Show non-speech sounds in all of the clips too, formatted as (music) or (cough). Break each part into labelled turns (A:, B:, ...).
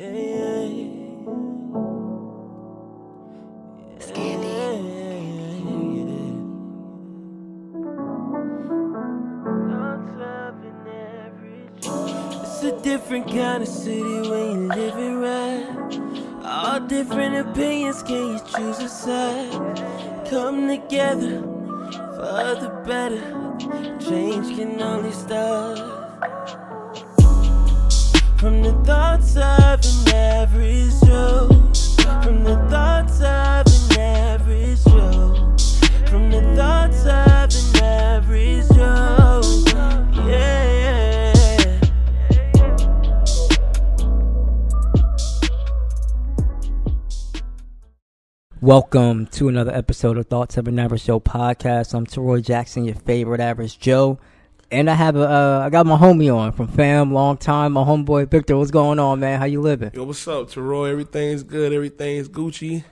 A: It's a different kind of city when you live it right. All different opinions, can you choose a side? Come together for the better. Change can only start from the thoughts of an Joe. From the thoughts of an average Joe. From the thoughts of an average Joe. Yeah.
B: Welcome to another episode of Thoughts of an Average Joe podcast. I'm Teroy Jackson, your favorite average Joe. And I have a, uh, I got my homie on from fam, long time, my homeboy Victor. What's going on, man? How you living?
C: Yo, what's up, Teroy? Everything's good. Everything's Gucci.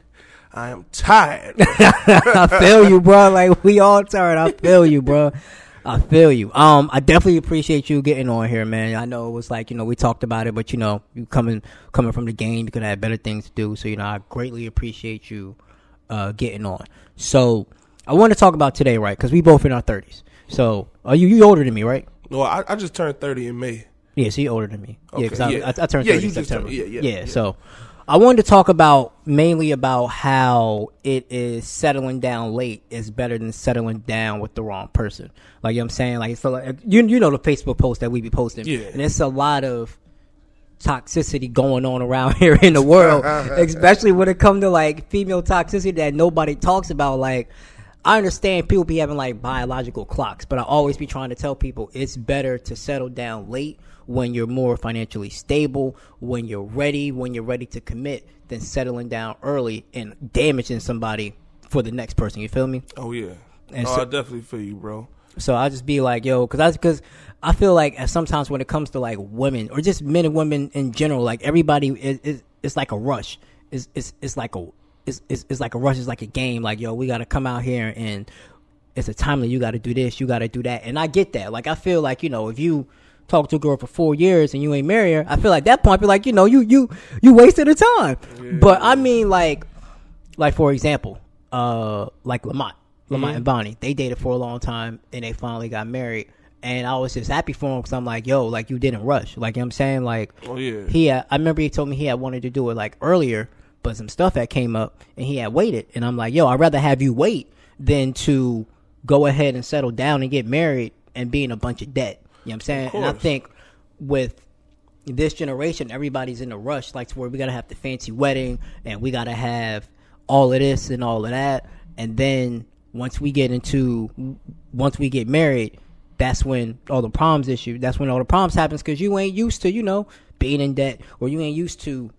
C: I am tired. (laughs)
B: I feel you, bro. Like we all tired. I feel you, bro. I feel you. Um, I definitely appreciate you getting on here, man. I know it was like you know we talked about it, but you know you coming coming from the game, you could have better things to do. So you know I greatly appreciate you uh, getting on. So I want to talk about today, right? Because we both in our thirties. So are you you older than me, right?
C: no, I, I just turned 30 in May.
B: Yeah, so you're older than me. yeah, because
C: yeah.
B: I, I, I turned
C: Yeah,
B: 30 in September.
C: turned- yeah, yeah,
B: yeah. So I wanted to talk about mainly about how it is settling down late is better than settling down with the wrong person. Like you know what I'm saying, like so like you you know the Facebook post that we be posting,
C: Yeah.
B: and it's a lot of toxicity going on around (laughs) here in the world, (laughs) especially when it comes to like female toxicity that nobody talks about. Like, I understand people be having like biological clocks, but I always be trying to tell people it's better to settle down late when you're more financially stable, when you're ready, when you're ready to commit, than settling down early and damaging somebody for the next person. You feel me?
C: Oh, yeah.
B: And
C: oh,
B: so-
C: I definitely feel you, bro.
B: So I just be like, yo, because I because I feel like sometimes when it comes to like women or just men and women in general, like everybody is is it's like a rush. It's it's it's like a it's, it's it's like a rush. It's like a game. Like yo, we got to come out here and it's a timely. You got to do this. You got to do that. And I get that. Like I feel like you know if you talk to a girl for four years and you ain't marry her, I feel like that point, be like you know you you you wasted the time. But I mean like like for example, uh, like Lamont, Lamont and Bonnie, they dated for a long time and they finally got married. And I was just happy for him because I'm like, yo, like you didn't rush. Like you know what I'm saying, like
C: Oh, yeah.
B: he had, I remember he told me he had wanted to do it like earlier, but some stuff that came up and he had waited. And I'm like, yo, I'd rather have you wait than to go ahead and settle down and get married and be in a bunch of debt. You know what I'm saying? And I think with this generation, everybody's in a rush, like to where we gotta have the fancy wedding and we gotta have all of this and all of that. And then once we get into, once we get married, that's when all the problems issue. That's when all the problems happens because you ain't used to, you know, being in debt or you ain't used to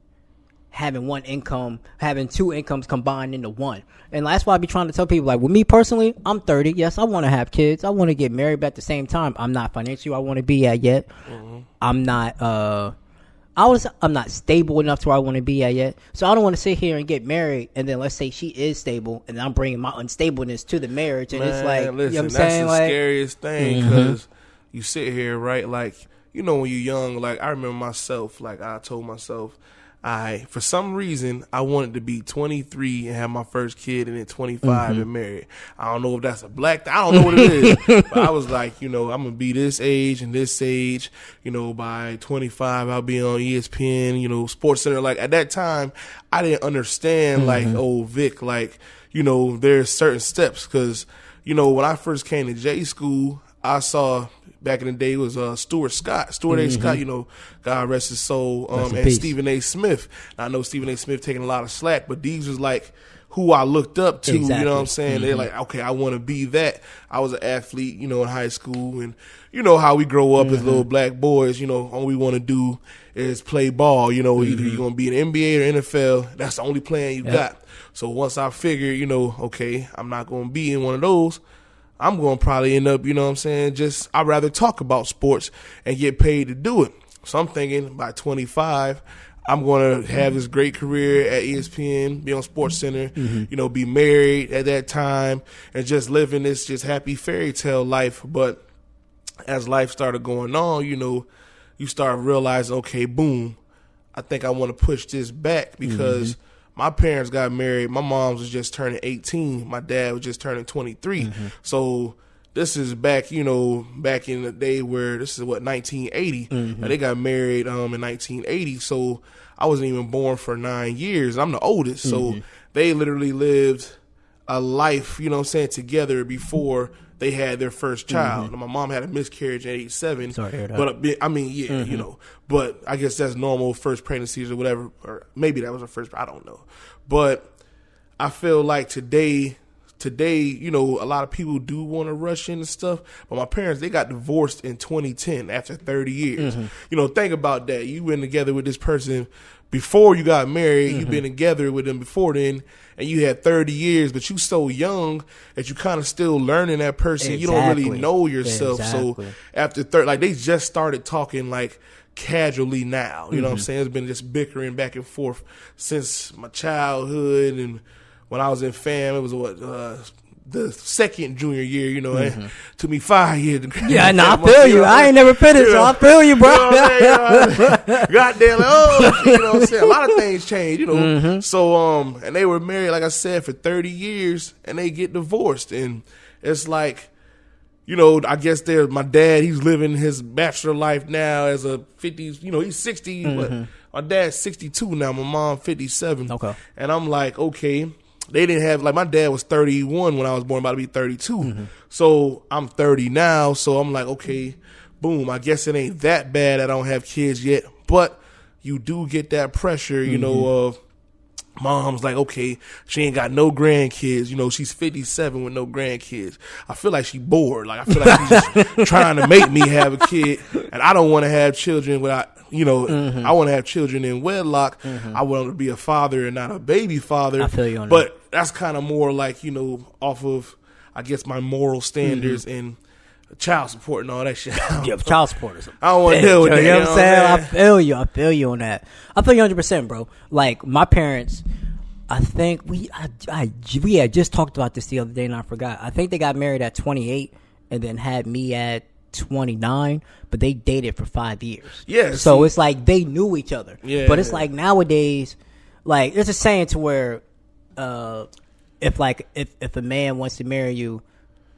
B: having one income, having two incomes combined into one. And that's why I be trying to tell people, like, with me personally, I'm 30. Yes, I want to have kids. I want to get married, but at the same time, I'm not financially where I want to be at yet. I'm not, uh, I was, I'm not stable enough to where I want to be at yet. So I don't want to sit here and get married, and then let's say she is stable, and I'm bringing my unstableness to the marriage, and it's like,
C: Man,
B: you know what I'm
C: that's
B: saying?
C: the
B: Like, Mm-hmm.
C: scariest thing because you sit here, right? Like, you know, when you're young, like, I remember myself, like, I told myself, I, for some reason, I wanted to be 23 and have my first kid and then 25
B: Mm-hmm.
C: and married. I don't know if that's a black, I don't know what it is, (laughs) but I was like, you know, I'm going to be this age and this age, you know, by 25, I'll be on ESPN, you know, Sports Center. Like, at that time, I didn't understand, like, oh, Vic, like, you know, there's certain steps because, you know, when I first came to J school, I saw back in the day was uh, Stuart Scott, Stuart A. Scott, you know, God rest his soul,
B: Mm-hmm.
C: Um, and
B: peace.
C: Stephen A. Smith. I know Stephen A. Smith taking a lot of slack, but these was like who I looked up to. You know what I'm saying? They're like, okay, I want to be that. I was an athlete, you know, in high school, and you know how we grow up as little black boys. You know, all we want to do is play ball. You know, either you're gonna be in NBA or NFL. That's the only plan you got. So once I figured, you know, okay, I'm not gonna be in one of those. I'm going to probably end up, you know what I'm saying? Just, I'd rather talk about sports and get paid to do it. So I'm thinking by 25, I'm going to have this great career at ESPN, be on Sports Center, you know, be married at that time and just living this just happy fairy tale life. But as life started going on, you know, you start realizing, okay, boom, I think I want to push this back because
B: Mm-hmm.
C: My parents got married. My mom was just turning 18. My dad was just turning 23.
B: Mm-hmm.
C: So this is back, you know, back in the day where this is what 1980.
B: Mm-hmm.
C: And they got married um in 1980. So I wasn't even born for nine years. I'm the oldest. So
B: Mm-hmm.
C: they literally lived a life, you know what I'm saying, together before they had their first child. And my mom had a miscarriage at age seven.
B: Mm-hmm. Sorry to hear that. Mm-hmm.
C: But a bit- I mean, yeah, you know, but I guess that's normal first pregnancies or whatever, or maybe that was her first. I don't know, but I feel like today, today, you know, a lot of people do want to rush in and stuff. But my parents, they got divorced in 2010 after 30 years.
B: Mm-hmm.
C: You know, think about that. You been together with this person before you got married. You've
B: Mm-hmm.
C: been together with them before then. And you had 30 years, but you so young that you kind of still learning that person. You don't really know yourself.
B: Exactly.
C: So after third, like they just started talking like casually now. You know what
B: Mm-hmm.
C: I'm saying? It's been just bickering back and forth since my childhood and when I was in fam. It was what uh, the second junior year. You know, it took me five years. To
B: Mm-hmm. Yeah, (laughs) nah, I feel you. I ain't never finished, so I feel you, bro. (laughs)
C: You know what I'm? You know, (laughs) Goddamn, like, oh, you know what I'm saying? A lot of things change, you know.
B: Mm-hmm.
C: So, um, and they were married, like I said, for 30 years, and they get divorced. And it's like, you know, I guess they're, my dad, he's living his bachelor life now as a 50s, you know, he's 60. But my dad's 62 now, my mom 57.
B: Okay.
C: And I'm like, okay. They didn't have like my dad was 31 when I was born, about to be 32. Mm-hmm. So I'm 30 now. So I'm like, okay, boom. I guess it ain't that bad. I don't have kids yet, but you do get that pressure, you know, mm-hmm. of mom's like, okay, she ain't got no grandkids. You know, she's 57 with no grandkids. I feel like she bored. Like I feel like she's just (laughs) trying to make me have a kid, and I don't want to have children without. You know, mm-hmm. I want to have children in wedlock. I want to be a father and not a baby father.
B: I feel you on
C: but that's kind of more like you know off of I guess my moral standards
B: Mm-hmm.
C: and child support and all that shit. (laughs)
B: Yeah, child support is.
C: I don't wanna deal with
B: yo,
C: that,
B: You know what I'm saying? I feel you. I feel you on that. I feel you 100, percent bro. Like my parents, I think we, I, I, we had just talked about this the other day, and I forgot. I think they got married at 28, and then had me at 29, but they dated for five years.
C: Yeah,
B: So
C: see-
B: it's like they knew each other.
C: Yeah.
B: But it's like nowadays, like there's a saying to where, uh, if like if if a man wants to marry you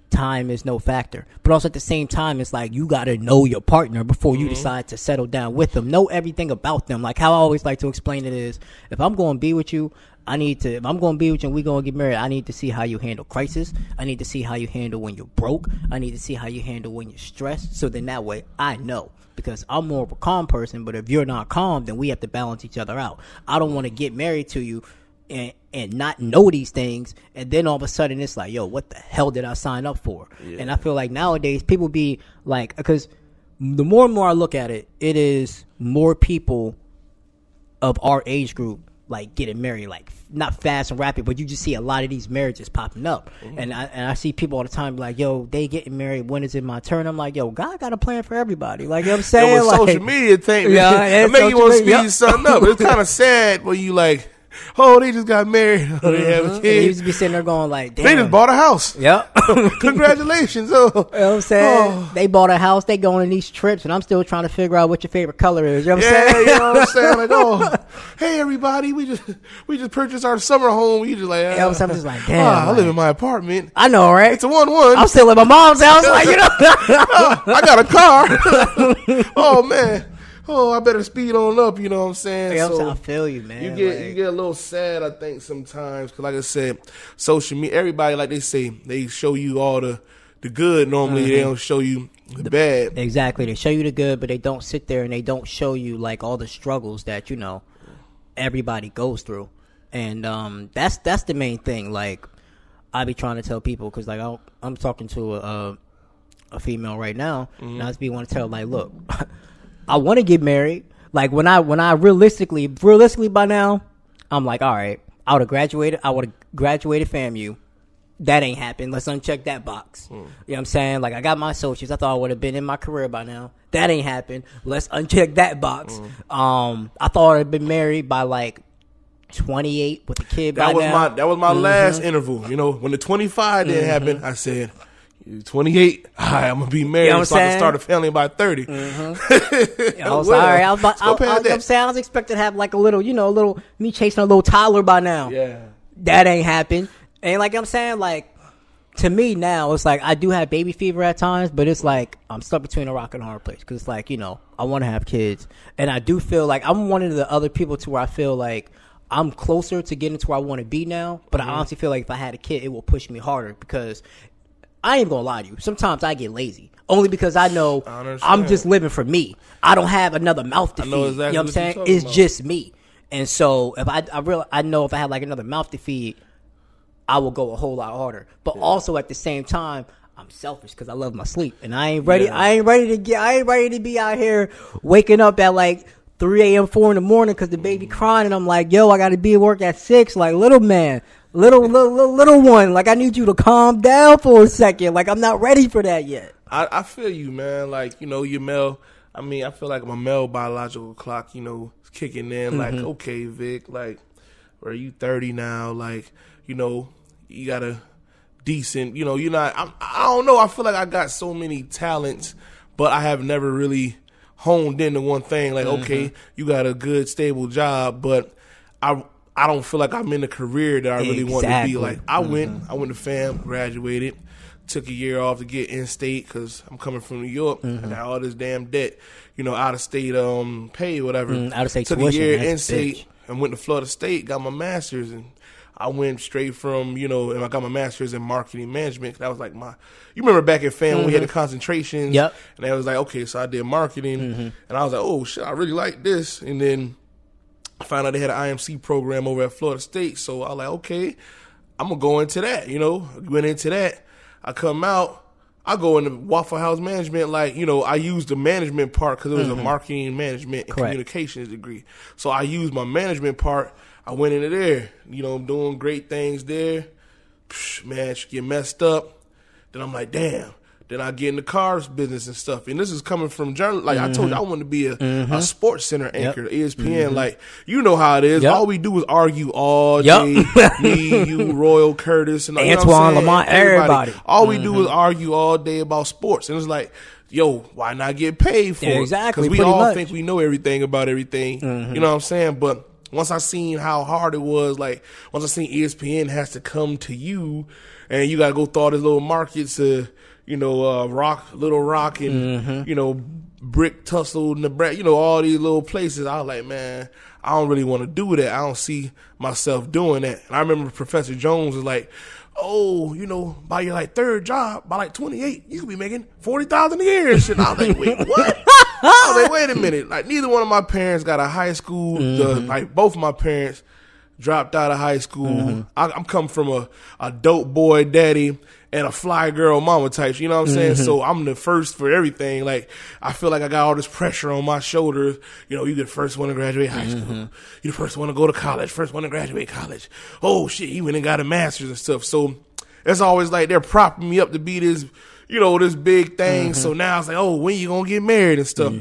B: time is no factor. But also at the same time, it's like you got to know your partner before you decide to settle down with them. Know everything about them. Like how I always like to explain it is, if I'm going to be with you, I need to. If I'm going to be with you and we're going to get married, I need to see how you handle crisis. I need to see how you handle when you're broke. I need to see how you handle when you're stressed. So then that way I know. Because I'm more of a calm person, but if you're not calm, then we have to balance each other out. I don't want to get married to you and and not know these things and then all of a sudden it's like yo what the hell did i sign up for? And i feel like nowadays people be like because the more and more i look at it it is more people of our age group like getting married like not fast and rapid but you just see a lot of these marriages popping up. Mm-hmm. And I and I see people all the time like yo they getting married when is it my turn? I'm like yo God got a plan for everybody. Like you know what I'm saying
C: Yo, with (laughs)
B: like,
C: social media thing, (laughs)
B: Yeah,
C: yeah, it make you want to speed
B: yeah.
C: something up. It's kind of sad when you like, (laughs) oh, they just got married, oh, (laughs) they have a
B: you
C: kid,
B: used to be sitting there going like damn
C: they just bought a house. (laughs)
B: yep
C: Congratulations! Oh,
B: You know what I'm saying?
C: Oh.
B: They bought a house, they going on these trips, and I'm still trying to figure out what your favorite color is. You know what I'm
C: yeah,
B: saying?
C: you know what I'm saying? Like, oh, hey everybody, we just we just purchased our summer home. We just like,
B: You know what I'm just like, damn,
C: ah, I live in my apartment.
B: I know, right?
C: It's a one one.
B: I'm still at my mom's house, like you know.
C: I got a car. oh man. Oh, I better speed on up. You know what I'm saying? So-?
B: I feel you, man.
C: You get
B: like-
C: you get a little sad, I think, sometimes because, like I said, social media. Everybody, like they say, they show you all the the good. Normally,
B: Mm-hmm.
C: they don't show you the bad.
B: Exactly. They show you the good, but they don't sit there and they don't show you like all the struggles that you know everybody goes through, and um, that's that's the main thing. Like I be trying to tell people because like I'll, I'm talking to a, a a female right now, and I just be want to tell like, look, (laughs) I want to get married. Like when I when I realistically realistically by now, I'm like, all right, I would have graduated. I would have graduated FAMU. That ain't happened. Let's uncheck that box. You know what I'm saying? Like I got my associates. I thought I would have been in my career by now. That ain't happened. Let's uncheck that box. Um, I thought I'd been married by like 28 with a kid by
C: That was
B: now.
C: my that was my
B: Mm-hmm.
C: last interval. You know, when the 25 didn't happen, I said, You're 28. All right, I'm gonna be married
B: You know
C: so
B: I'm
C: I can
B: saying?
C: start a family by 30. (laughs)
B: I was
C: Well,
B: sorry. I was, about, I, I. I'm saying I was expecting to have like a little, you know, a little me chasing a little toddler by now.
C: Yeah.
B: That ain't happened. And like I'm saying, like to me now, it's like I do have baby fever at times, but it's like I'm stuck between a rock and a hard place because it's like you know I want to have kids, and I do feel like I'm one of the other people to where I feel like I'm closer to getting to where I want to be now. But
C: Mm-hmm.
B: I honestly feel like if I had a kid, it will push me harder because I ain't gonna lie to you. Sometimes I get lazy. Only because I know
C: I
B: I'm just living for me. I don't have another mouth to feed.
C: know
B: you know what I'm saying? It's
C: about.
B: just me. And so if I I real I know if I had like another mouth to feed, I will go a whole lot harder. But also at the same time, I'm selfish because I love my sleep, and I ain't ready.
C: Yeah.
B: I ain't ready to get. I ain't ready to be out here waking up at like 3 a.m. 4 in the morning because the baby crying, and I'm like, yo, I got to be at work at six. Like little man, little little little, one. Like I need you to calm down for a second. Like I'm not ready for that yet.
C: I, I feel you, man. Like, you know, your male, I mean, I feel like my male biological clock, you know, is kicking in. Like,
B: Mm-hmm.
C: okay, Vic, like, are you 30 now? Like, you know, you got a decent, you know, you're not, I'm, I don't know. I feel like I got so many talents, but I have never really honed into one thing. Like,
B: Mm-hmm.
C: okay, you got a good, stable job, but I, I don't feel like I'm in the career that I really want to be. Like, I went, I went to fam, graduated, took a year off to get in state because I'm coming from New York.
B: Mm-hmm.
C: I got all this damn debt, you know, out of state um pay whatever.
B: Mm, out-of-state
C: took
B: tuition,
C: a year in state
B: bitch.
C: and went to Florida State, got my master's and. I went straight from, you know, and I got my master's in marketing management. That was like my, you remember back at FAM, we had the concentrations.
B: Mm-hmm. Yep.
C: And I was like, okay, so I did marketing. And I was like, oh, shit, I really like this. And then I found out they had an IMC program over at Florida State. So I was like, okay, I'm gonna go into that. You know, went into that. I come out. I go into Waffle House management. Like you know, I used the management part because it was a mm-hmm. marketing management and
B: Correct.
C: communications degree. So I used my management part. I went into there. You know, I'm doing great things there. Psh, man, shit get messed up. Then I'm like, damn. Then I get in the cars business and stuff. And this is coming from journal. Like I told you, I mm-hmm. want to be a, mm-hmm. a sports center anchor, E ESPN. Mm-hmm. Like you know how it is.
B: Yep.
C: All we do is argue all
B: Yep.
C: day. (laughs) Me, you, Royal Curtis, and you know what I'm
B: Antoine,
C: saying?
B: Lamont, everybody.
C: All we do is argue all day about sports, and it's like. Yo, why not get paid for
B: Yeah,
C: it?
B: exactly,
C: Because we all
B: much.
C: think we know everything about everything. You know what I'm saying? But once I seen how hard it was, like once I seen ESPN has to come to you, and you gotta go through all these little markets, uh, you know, uh, Rock, Little Rock, and you know, Brick Tussle, Nebraska, you know, all these little places. I was like, man, I don't really want to do that. I don't see myself doing that. And I remember Professor Jones was like. Oh, you know, by your like third job, by like twenty eight, you could be making forty thousand a year and shit. I was like, wait, what? (laughs) I was like, wait a minute. Like neither one of my parents got a high school. The, like both of my parents dropped out of high school. I, I'm coming from a, a dope boy daddy and a fly girl mama type. You know what I'm saying? Mm-hmm. So I'm the first for everything. Like I feel like I got all this pressure on my shoulders. You know, you the first one to graduate high school. Mm-hmm. You the first one to go to college. First one to graduate college. Oh shit, you went and got a master's and stuff. So it's always like they're propping me up to be this, you know, this big thing. Mm-hmm. So now it's like, oh, when you gonna get married and stuff.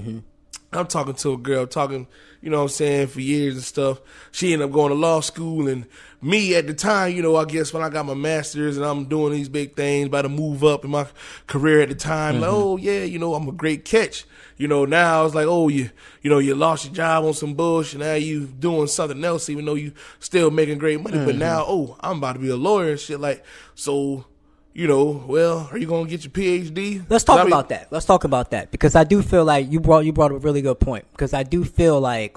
C: I'm talking to a girl, talking, you know what I'm saying, for years and stuff. She ended up going to law school and me at the time, you know, I guess when I got my master's and I'm doing these big things, about to move up in my career at the time, like, mm-hmm. oh yeah, you know, I'm a great catch. You know, now it's like, oh, you, you know, you lost your job on some bullshit. And now you doing something else, even though you still making great money. But now, mm-hmm. oh, I'm about to be a lawyer and shit. Like, so, you know, well, are you gonna get your PhD?
B: Let's talk
C: I
B: about that. Let's talk about that because I do feel like you brought you brought up a really good point because I do feel like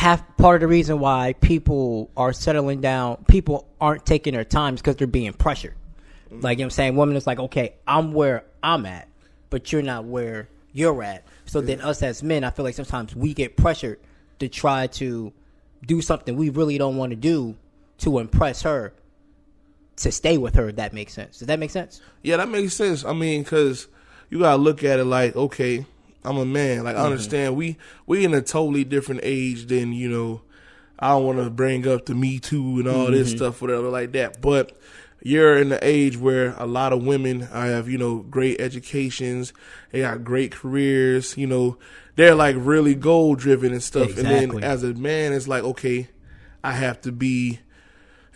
B: half part of the reason why people are settling down, people aren't taking their time because they're being pressured. Mm-hmm. Like you know what I'm saying, women is like, okay, I'm where I'm at, but you're not where you're at. So then us as men, I feel like sometimes we get pressured to try to do something we really don't want to do to impress her, to stay with her. If that makes sense. Does that make sense?
C: Yeah, that makes sense. I mean, because you gotta look at it like, okay, I'm a man. Like, I mm-hmm. understand we we in a totally different age than you know. I don't want to bring up the Me Too and all this mm-hmm. stuff, whatever like that. But you're in the age where a lot of women have, you know, great educations. They got great careers. You know, they're like really goal driven and stuff. And then as a man, it's like, okay, I have to be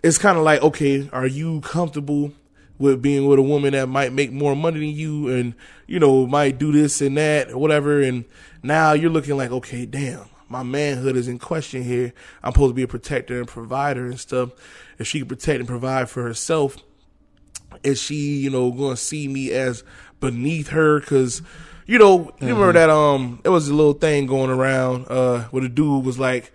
C: it's kind of like, okay, are you comfortable with being with a woman that might make more money than you and you know might do this and that or whatever. And now you're looking like okay damn my manhood is in question here. I'm supposed to be a protector and provider and stuff. If she can protect and provide for herself is she you know going to see me as beneath her? Because you know you mm-hmm. remember that um it was a little thing going around uh where the dude was like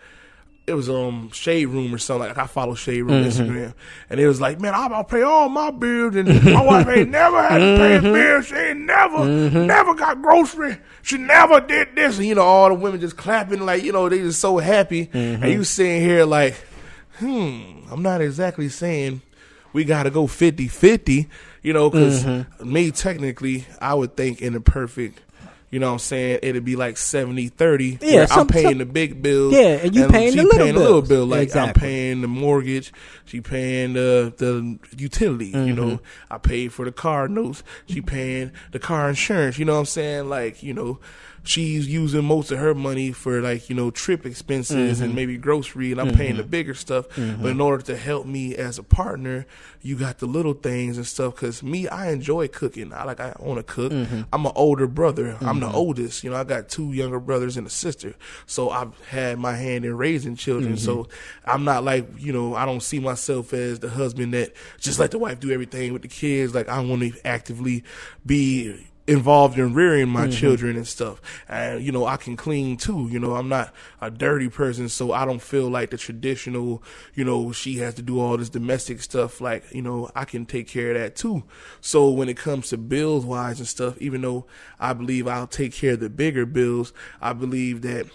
C: it was um Shade Room or something. Like I follow Shade Room mm-hmm. Instagram, and it was like, man, I'll, pay all my bills, and my (laughs) wife ain't never had to pay a mm-hmm. bill. She ain't never, mm-hmm. never got grocery. She never did this, and you know, all the women just clapping like, you know, they just so happy, mm-hmm. and you sitting here like, hmm, I'm not exactly saying we got to go 50-50, you know, because mm-hmm. me technically, I would think in a perfect you know what I'm saying? It'd be like 70 30. Yeah, some, I'm paying some, the big bill.
B: Yeah, and you and paying, the little, paying
C: little bill. Like exactly. I'm paying the mortgage, she paying the the utility, mm-hmm. you know. I paid for the car notes, she paying the car insurance, you know what I'm saying? Like, you know, she's using most of her money for like you know trip expenses mm-hmm. and maybe grocery and i'm mm-hmm. paying the mm-hmm. bigger stuff mm-hmm. but in order to help me as a partner you got the little things and stuff because me i enjoy cooking i like i want to cook mm-hmm. i'm an older brother i'm the mm-hmm. oldest you know i got two younger brothers and a sister so i've had my hand in raising children so i'm not like you know i don't see myself as the husband that just let the wife do everything with the kids like i want to actively be involved in rearing my mm-hmm. children and stuff. And, you know, I can clean too. You know, I'm not a dirty person, so I don't feel like the traditional, you know, she has to do all this domestic stuff. Like, you know, I can take care of that too. So when it comes to bills wise and stuff, even though I believe I'll take care of the bigger bills, I believe that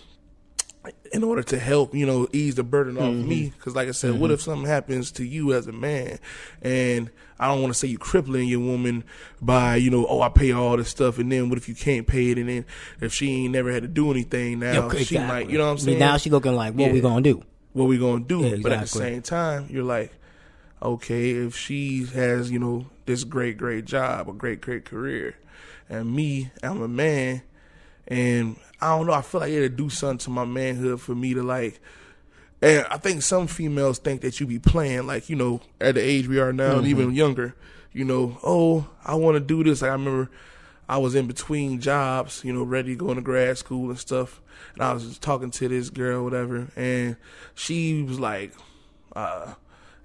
C: in order to help, you know, ease the burden off mm-hmm. me. Because, like I said, mm-hmm. what if something happens to you as a man, and I don't want to say you crippling your woman by, you know, oh, I pay all this stuff, and then what if you can't pay it, and then if she ain't never had to do anything now, exactly. she might, you know what I'm saying?
B: Now she looking like, what yeah. we gonna do?
C: What we gonna do? Yeah, exactly. But at the same time, you're like, okay, if she has, you know, this great, great job, a great, great career, and me, I'm a man, and I don't know, I feel like it'll do something to my manhood for me to like and I think some females think that you be playing, like, you know, at the age we are now mm-hmm. and even younger, you know, oh, I want to do this. Like, I remember I was in between jobs, you know, ready to go into grad school and stuff. And I was just talking to this girl, whatever, and she was like, uh,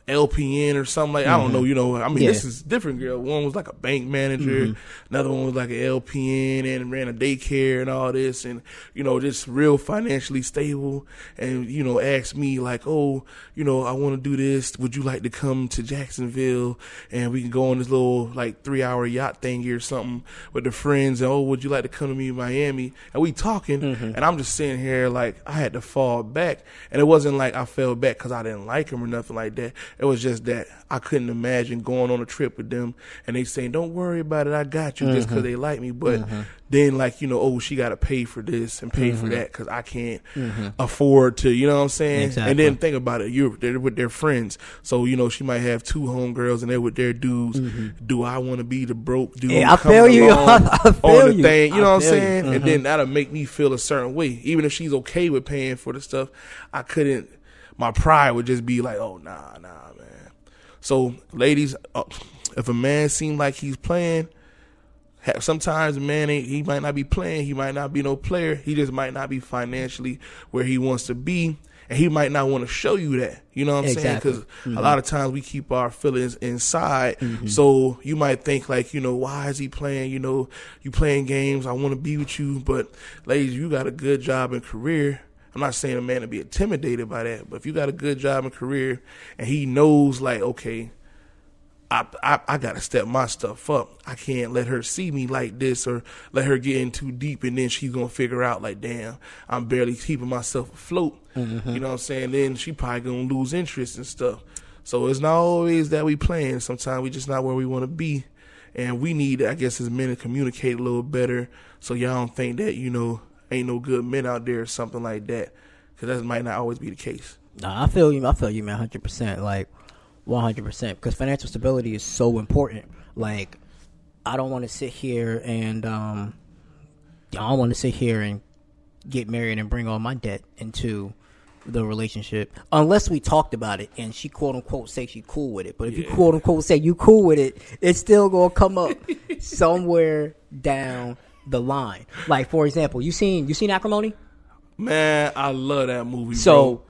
C: LPN or something like mm-hmm. I don't know. Mm-hmm. You know, I mean, yeah. this is different. Girl, one was like a bank manager, mm-hmm. another one was like an LPN and ran a daycare and all this, and you know, just real financially stable. And you know, asked me like, oh, you know, I want to do this. Would you like to come to Jacksonville and we can go on this little like three hour yacht thingy or something with the friends? And oh, would you like to come to me in Miami? And we talking, mm-hmm. and I'm just sitting here like I had to fall back, and it wasn't like I fell back because I didn't like him or nothing like that it was just that I couldn't imagine going on a trip with them and they saying, "Don't worry about it, I got you," mm-hmm. just because they like me. But mm-hmm. then, like you know, oh, she got to pay for this and pay mm-hmm. for that because I can't mm-hmm. afford to. You know what I'm saying? Exactly. And then think about it, you're they're with their friends, so you know she might have two homegirls and they're with their dudes. Mm-hmm. Do I want to be the broke dude?
B: Yeah, I feel you. (laughs) I feel
C: on the
B: you.
C: thing, you know what I'm saying? And then that'll make me feel a certain way, even if she's okay with paying for the stuff. I couldn't my pride would just be like, oh nah, nah, man. so, ladies, uh, if a man seems like he's playing, sometimes a man ain't, he might not be playing, he might not be no player, he just might not be financially where he wants to be. And he might not want to show you that, you know what I'm exactly. saying? Because mm-hmm. a lot of times we keep our feelings inside. Mm-hmm. So you might think like, you know, why is he playing? You know, you playing games. I want to be with you, but ladies, you got a good job and career I'm not saying a man to be intimidated by that, but if you got a good job and career and he knows like, okay, I, I, I gotta step my stuff up. I can't let her see me like this or let her get in too deep and then she's gonna figure out like, damn, I'm barely keeping myself afloat. Mm-hmm. You know what I'm saying? Then she probably gonna lose interest and stuff. So it's not always that we playing. Sometimes we just not where we want to be, and we need, I guess, as men to communicate a little better. So y'all don't think that you know ain't no good men out there or something like that. Because that might not always be the case.
B: Nah, I feel you. I feel you, man. Hundred percent. Like one hundred percent. Because financial stability is so important. Like I don't want to sit here and um, I don't want to sit here and get married and bring all my debt into the relationship unless we talked about it and she quote unquote say she cool with it. But if you quote unquote say you cool with it, it's still gonna come up (laughs) somewhere down the line. Like for example, you seen you seen acrimony?
C: Man, I love that movie.
B: So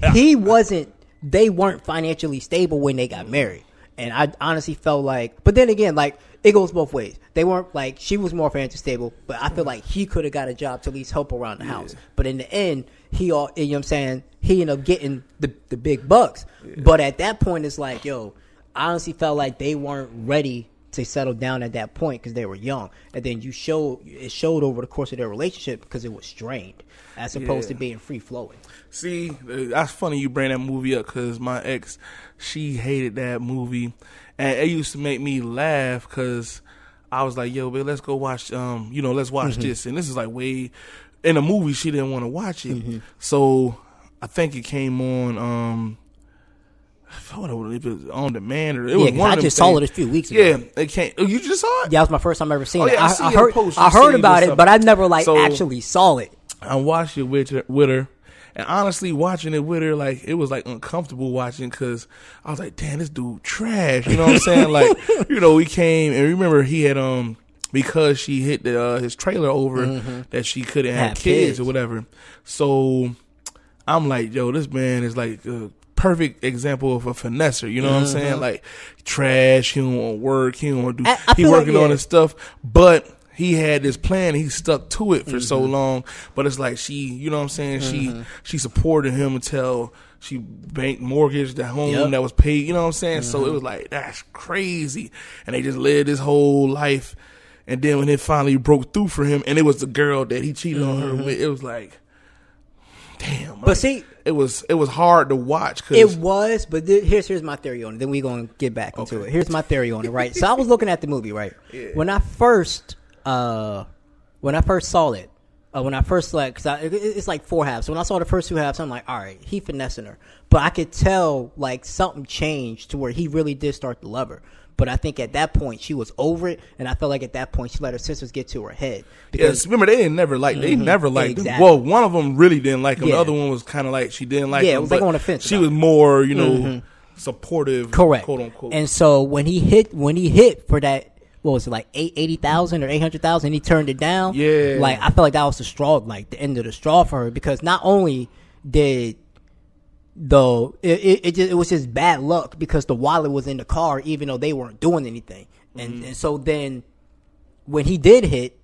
C: bro.
B: he wasn't. They weren't financially stable when they got married, and I honestly felt like. But then again, like it goes both ways. They weren't like she was more financially stable, but I feel like he could have got a job to at least help around the house. But in the end, he all you know what I'm saying. He ended up getting the the big bucks. But at that point, it's like yo, I honestly felt like they weren't ready to settle down at that point because they were young, and then you show it showed over the course of their relationship because it was strained as opposed to being free flowing.
C: See, uh, that's funny you bring that movie up because my ex, she hated that movie, and it used to make me laugh because I was like, "Yo, babe, let's go watch. Um, you know, let's watch
B: Mm-hmm.
C: this." And this is like way in the movie. She didn't want to watch it,
B: Mm-hmm.
C: so I think it came on. Um, I forgot if it was on demand or it was
B: Yeah, 'cause
C: one
B: I
C: of
B: just saw
C: things.
B: it a few weeks ago.
C: Yeah, it came. Oh, you just saw it?
B: Yeah, that was my first time ever seeing
C: Oh,
B: it.
C: I
B: I,
C: seen
B: I heard. I heard about it, but I never like
C: So-
B: actually saw it.
C: I watched it with her, with her, and honestly, watching it with her, like it was like uncomfortable watching because I was like, "Damn, this dude trash." You know what I'm saying? like, (laughs) you know, we came and remember he had um because she hit the, uh, his trailer over that she couldn't have
B: Have
C: kids,
B: kids.
C: or whatever. So I'm like, yo, this man is like a perfect example of a finesser. You know what I'm saying? Like trash. He don't want to work. He don't want to do.
B: I- I
C: he
B: feel like,
C: working on
B: yeah.
C: his stuff, but he had this plan. He stuck to it for so
B: Mm-hmm.
C: long. But it's like she, you know what I'm saying? She she supported him until she banked mortgaged the home
B: Yep. Mm-hmm.
C: that was paid. You know what I'm saying? So it was like that's crazy. And they just lived his whole life. And then when it finally broke through for him, and it was the girl that he cheated on her with, it was like, damn.
B: But
C: like,
B: see,
C: it was it was hard to watch
B: it was. But th- here's here's my theory on it. Then we gonna get back into it. Here's my theory on it. Right. so I was looking at the movie. Right.
C: Yeah.
B: When I first uh when I first saw it. Uh, when I first like, cause I, it- it's like four halves. So when I saw the first two halves, I'm like, all right, he finessing her. But I could tell like something changed to where he really did start to love her. But I think at that point she was over it, and I felt like at that point she let her sisters get to her head.
C: Yes, remember they didn't never like they mm-hmm. never liked.
B: Exactly.
C: Well, one of them really didn't like him. The other one was kind of like she didn't like
B: Yeah,
C: him.
B: it was like on the fence
C: She was more, you know, mm-hmm. supportive,
B: Correct.
C: quote unquote.
B: And so when he hit when he hit for that what was it like eight eighty thousand or eight hundred thousand, he turned it down.
C: Yeah.
B: like I felt like that was the straw, like the end of the straw for her because not only did though it it, it, just, it was just bad luck because the wallet was in the car even though they weren't doing anything, and
C: Mm-hmm.
B: and so then when he did hit,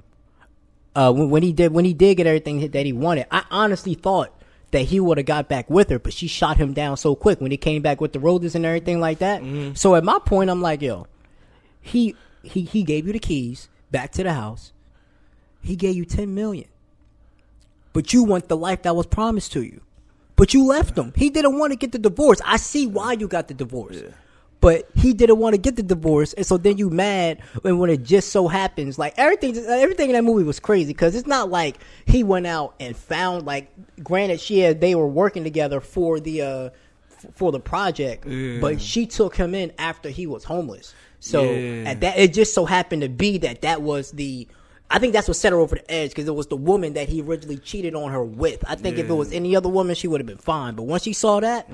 B: uh, when, when he did when he did get everything hit that he wanted, I honestly thought that he would have got back with her, but she shot him down so quick when he came back with the roses and everything like that.
C: Mm-hmm.
B: So at my point, I'm like, yo, he he he gave you the keys back to the house. He gave you ten million, but you want the life that was promised to you. But you left him. He didn't want to get the divorce. I see why you got the divorce. But he didn't want to get the divorce, and so then you mad when when it just so happens like everything everything in that movie was crazy because it's not like he went out and found like granted she had they were working together for the uh for the project,
C: Yeah.
B: but she took him in after he was homeless. So
C: Yeah.
B: at that it just so happened to be that that was the I think that's what set her over the edge because it was the woman that he originally cheated on her with. I think if it was any other woman, she would have been fine. But once she saw that,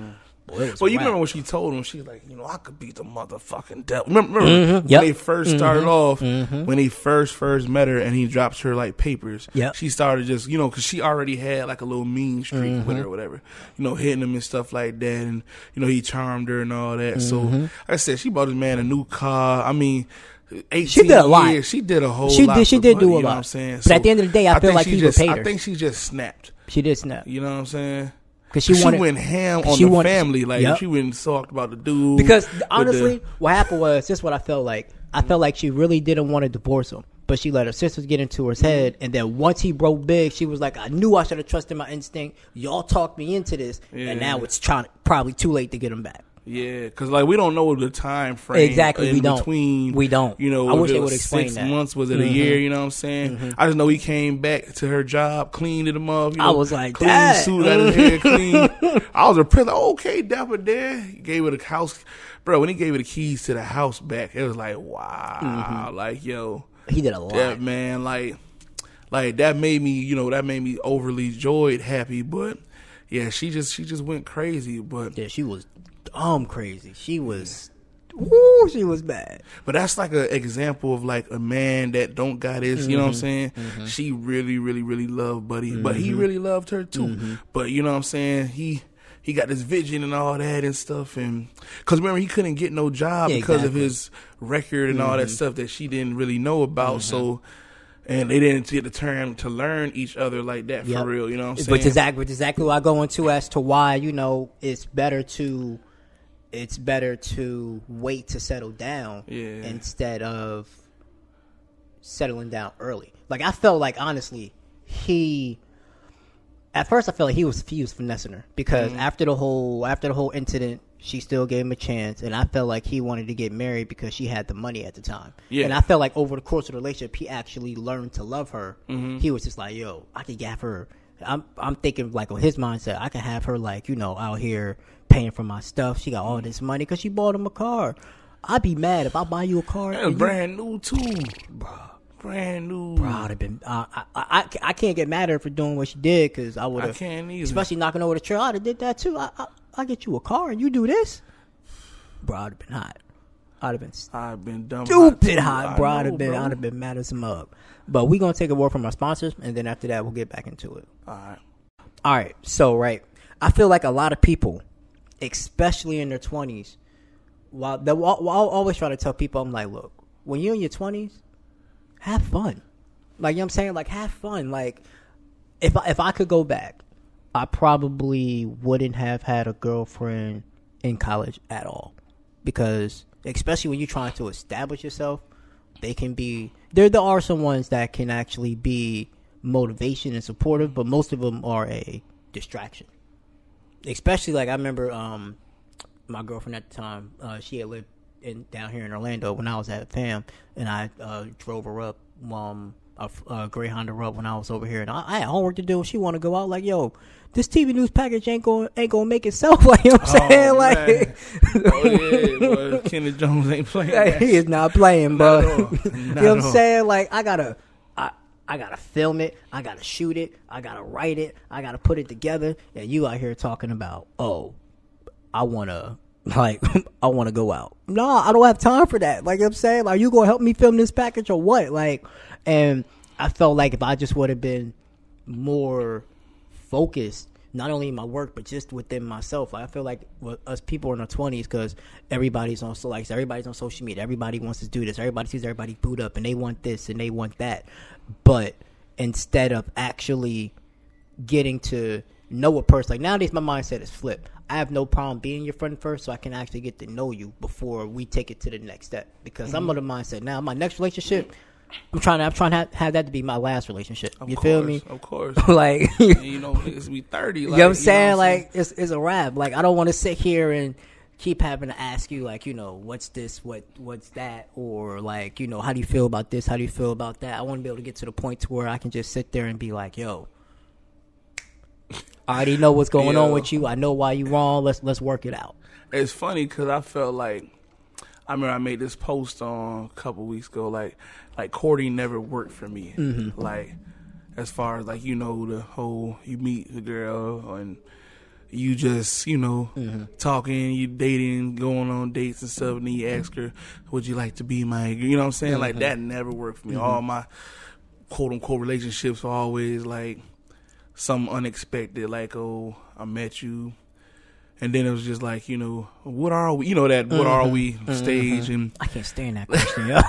B: boy, it was
C: Well, you remember when she told him, she's like, you know, I could beat the motherfucking devil. Remember, remember when
B: Mm-hmm. Yep. Mm-hmm.
C: they first started off, when he first first met her and he drops her like papers.
B: Yeah,
C: She started just, you know, because she already had like a little mean streak
B: Mm-hmm.
C: with her or whatever, you know, hitting him and stuff like that. And, you know, he charmed her and all that. So,
B: Mm-hmm.
C: like I said, she bought this man a new car. I mean, 18
B: She did a lot.
C: years. She did a whole
B: She
C: lot.
B: did- she did
C: Buddy,
B: do a
C: you know
B: lot.
C: I'm saying?
B: But at the end of the day, I feel like
C: she
B: he
C: just,
B: repaid
C: I think she just snapped.
B: she did snap
C: You know what I'm saying?
B: because she
C: She,
B: wanted
C: went ham on
B: she
C: the
B: wanted-
C: family. Like
B: Yep.
C: she went and talked about the dude.
B: Because honestly,
C: the-
B: what happened was just what I felt like. I felt like she really didn't want to divorce him, but she let her sisters get into his head. And then once he broke big, she was like, "I knew I should have trusted my instinct. Y'all talked me into this,
C: Yeah.
B: and now it's trying probably too late to get him back."
C: Yeah, because like we don't know the time frame
B: Exactly,
C: in
B: we don't.
C: between.
B: We don't.
C: You know,
B: I wish
C: it
B: they would explain
C: six
B: that. Mm-hmm.
C: months. Was it a year? You know what I'm saying? I just know he came back to her job, cleaned it up. You
B: I was like,
C: clean
B: "Dad."
C: suit out of hair, (laughs) clean. I was a like, okay, dapper there. He gave her the house, bro. When he gave her the keys to the house back, it was like, wow,
B: Mm-hmm.
C: like yo.
B: He did a lot.
C: that man like like that made me you know that made me overly joyed happy but yeah, she just she just went crazy. But
B: Yeah, she was dumb crazy. She was, woo, she was bad.
C: but that's like an example of like a man that don't got his. You know what I'm saying?
B: Mm-hmm.
C: She really, really, really loved Buddy, but he
B: Mm-hmm.
C: really loved her too. But you know what I'm saying? He. He got this vision and all that and stuff, and because remember he couldn't get no job
B: Yeah,
C: because of
B: exactly. Mm-hmm.
C: his record and all that stuff that she didn't really know about. So, and they didn't get the time to learn each other like that for real. You know what I'm saying?
B: Which is exactly, exactly what I go into as to why you know it's better to it's better to wait to settle down
C: Yeah.
B: instead of settling down early. Like I felt like honestly, he at first I felt like he was he was finessing her because
C: Mm-hmm.
B: after the whole after the whole incident, she still gave him a chance, and I felt like he wanted to get married because she had the money at the time.
C: Yeah.
B: And I felt like over the course of the relationship, he actually learned to love her.
C: Mm-hmm.
B: He was just like, "Yo, I could have her." I'm I'm thinking like on his mindset, I can have her like you know out here paying for my stuff. She got all this money because she bought him a car. I'd be mad if I buy you a car.
C: And
B: and you-
C: brand new too, bro. brand new.
B: Bro, I'd have been. Uh, I, I I can't get mad at her for doing what she did because I would
C: I
B: have.
C: can't either.
B: Especially knocking over the trail. I'd have did that too. I, I I get you a car and you do this, bro. I'd have been hot. I'd have been
C: I've been dumb.
B: stupid
C: too.
B: hot, bro. I'd have been.
C: bro.
B: I'd have been mad as a mug. But we gonna take a word from our sponsors, and then after that, we'll get back into it.
C: All right.
B: All right. So, right. I feel like a lot of people, especially in their 20s, while I'll, always try to tell people, I'm like, look, when you're in your 20s, have fun. Like, you know what I'm saying? Like, have fun. Like, if I, if I could go back, I probably wouldn't have had a girlfriend in college at all. Because, especially when you're trying to establish yourself, they can be, there, there are some ones that can actually be motivation and supportive, but most of them are a distraction. Especially, like, I remember um, my girlfriend at the time, uh, she had lived in down here in Orlando when I was at FAM, and I uh, drove her up, um, a, a Greyhound her up when I was over here, and I, I had homework to do. She want to go out, like, yo, this TV news package ain't going ain't gonna make itself. (laughs) Like, you know what I'm saying?
C: Oh,
B: like,
C: man. (laughs) oh yeah, Kenneth Jones ain't playing.
B: Like, he is not playing, (laughs) bro. you know what I'm saying? Like, I gotta, I, gotta film it. I gotta shoot it. I gotta write it. I gotta put it together. And you out here talking about, oh, I wanna, (laughs) like, I wanna go out. No, I don't have time for that. Like, I'm saying, like, you gonna help me film this package or what? Like, and I felt like if I just would have been more focused not only in my work but just within myself. Like i feel like with us people in our 20s because everybody's on so like everybody's on social media. Everybody wants to do this. Everybody sees everybody boot up and they want this and they want that. But instead of actually getting to know a person like nowadays my mindset is flipped i have no problem being your friend first so i can actually get to know you before we take it to the next step because i'm
C: Mm-hmm.
B: of the mindset. Now my next relationship i'm trying to i'm trying to have, have that to be my last relationship
C: Of
B: you
C: course,
B: feel me
C: Of course. (laughs)
B: like
C: And, you know, niggas be thirty. Like,
B: you know what I'm saying?
C: I'm
B: like it's it's a wrap. Like I don't want to sit here and keep having to ask you like, you know, what's this, what what's that, or like, you know, how do you feel about this? How do you feel about that? I want to be able to get to the point to where I can just sit there and be like, yo, I already know what's (laughs) going on with you. I know why you wrong. Let's let's work it out.
C: it's funny because I felt like I remember I made this post on a couple weeks ago. Like, like courting never worked for me.
B: Mm-hmm.
C: Like, as far as like you know the whole you meet the girl and you just you know
B: Mm-hmm.
C: talking, you dating, going on dates and stuff, and then you ask her, "Would you like to be my?" You know what I'm saying?
B: Mm-hmm.
C: Like that never worked for me. All my quote unquote relationships are always like some unexpected. Like, oh, I met you. And then it was just like, you know, what are we? You know that what are we mm-hmm. Mm-hmm. stage, and
B: I can't stand that question. yo.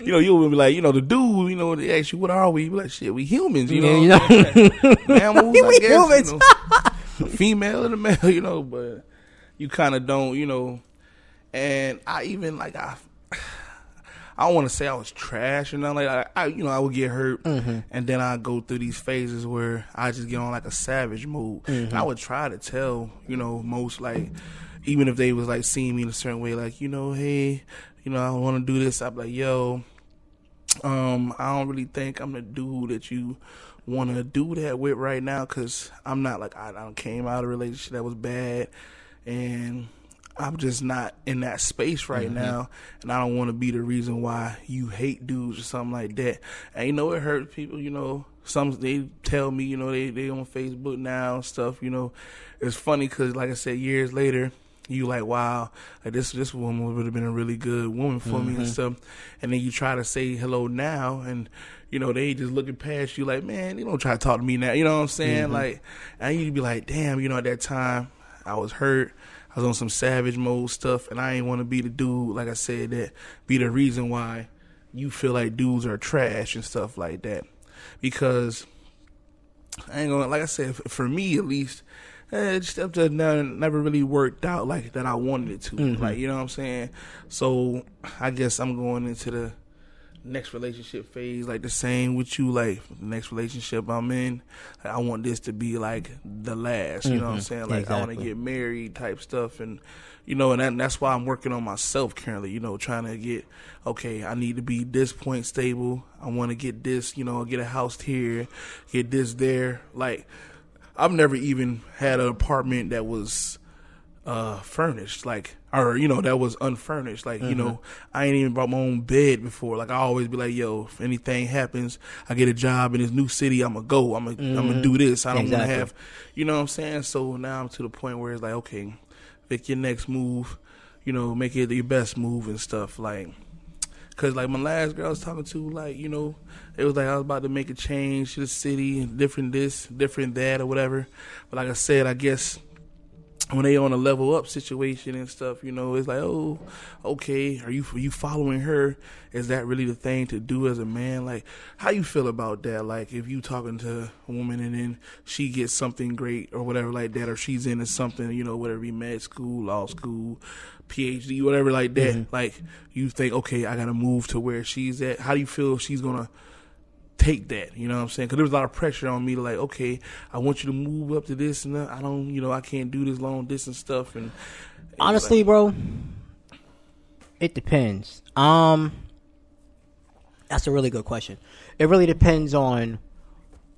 B: (laughs)
C: you know you'll be like, you know, the dude, you know, they ask you what are we? You like, shit, we humans, you
B: Yeah,
C: know,
B: you know? (laughs)
C: mammals, (laughs)
B: We
C: guess,
B: humans.
C: you know, female and the male, you know, but you kind of don't, you know. And I even like I, I don't want to say I was trash or nothing like that. I, you know, I would get hurt,
B: Mm-hmm.
C: and then I go through these phases where I just get on like a savage mode. And
B: Mm-hmm.
C: I would try to tell, you know, most like, even if they was like seeing me in a certain way, like, you know, hey, you know, I want to do this. I'd be like, yo, um, I don't really think I'm the dude that you want to do that with right now because I'm not like I, I came out of a relationship that was bad, and I'm just not in that space right now, and I don't want to be the reason why you hate dudes or something like that. And you know it hurts people, you know. some they tell me, you know, they they on Facebook now and stuff. You know, it's funny because, like I said, years later, you like, wow, like this this woman would have been a really good woman for mm-hmm. me and mm-hmm. stuff. And then you try to say hello now, and you know they just looking past you like, man, you don't try to talk to me now. You know what I'm saying? Mm-hmm. Like, and you'd be like, damn, you know, at that time I was hurt. I was on some savage mode stuff, and I ain't want to be the dude, like I said, that be the reason why you feel like dudes are trash and stuff like that. Because I ain't gonna, like I said, for me at least, eh, stuff just never, never really worked out like that I wanted it to. Mm-hmm. Like, you know what I'm saying? So I guess I'm going into the next relationship phase like the same with you like the next relationship i'm in i want this to be like the last you mm-hmm. know what i'm mm-hmm. saying like exactly. i want to get married type stuff and you know and, that, and that's why i'm working on myself currently you know trying to get okay i need to be this point stable i want to get this you know get a house here get this there like i've never even had an apartment that was uh furnished like or you know that was unfurnished like mm-hmm. you know i ain't even brought my own bed before like i always be like yo if anything happens i get a job in this new city i'm gonna go i'm gonna mm-hmm. i'm gonna do this i don't exactly. want to have you know what i'm saying so now i'm to the point where it's like okay pick your next move you know make it your best move and stuff like Cause like my last girl I was talking to, like you know, it was like I was about to make a change to the city, different this, different that, or whatever. But like I said, I guess when they on a level up situation and stuff, you know, it's like, oh, okay, are you are you following her? Is that really the thing to do as a man? Like, how you feel about that? Like, if you talking to a woman and then she gets something great or whatever like that, or she's into something, you know, whatever, be med school, law school, PhD, whatever like that. Mm-hmm. Like, you think, okay, I gotta move to where she's at. How do you feel she's gonna take that. You know what I'm saying? Because there was a lot of pressure on me to like, okay, I want you to move up to this and that. I don't, you know, I can't do this long distance stuff. And
B: honestly, like, bro, it depends. Um, that's a really good question. It really depends on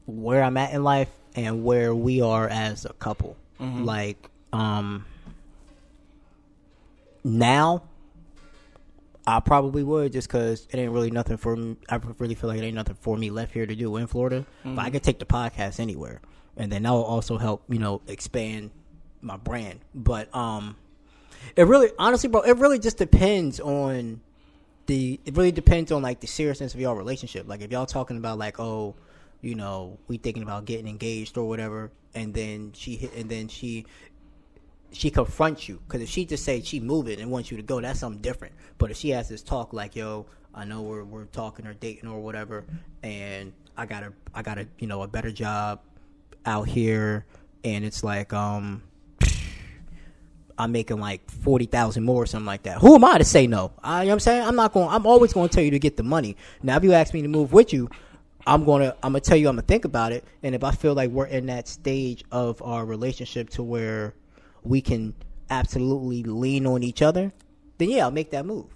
B: where I'm at in life and where we are as a couple. Mm-hmm. Like, um, now I probably would just because it ain't really nothing for me. I really feel like it ain't nothing for me left here to do in Florida. Mm-hmm. But I mm-hmm. could take the podcast anywhere, and then that will also help you know expand my brand. But um, it really, honestly, bro, it really just depends on the. It really depends on like the seriousness of y'all relationship. Like if y'all talking about like oh, you know, we thinking about getting engaged or whatever, and then she hit, and then she she confronts you because if she just say she moving and wants you to go, that's something different. But if she has this talk like, "Yo, I know we're we're talking or dating or whatever, and I got a I got a you know a better job out here, and it's like um." I'm making like forty thousand more or something like that. Who am I to say no? I, you know I'm saying I'm not going. I'm always going to tell you to get the money. Now, if you ask me to move with you, I'm gonna I'm gonna tell you I'm gonna think about it. And if I feel like we're in that stage of our relationship to where we can absolutely lean on each other, then yeah, I'll make that move.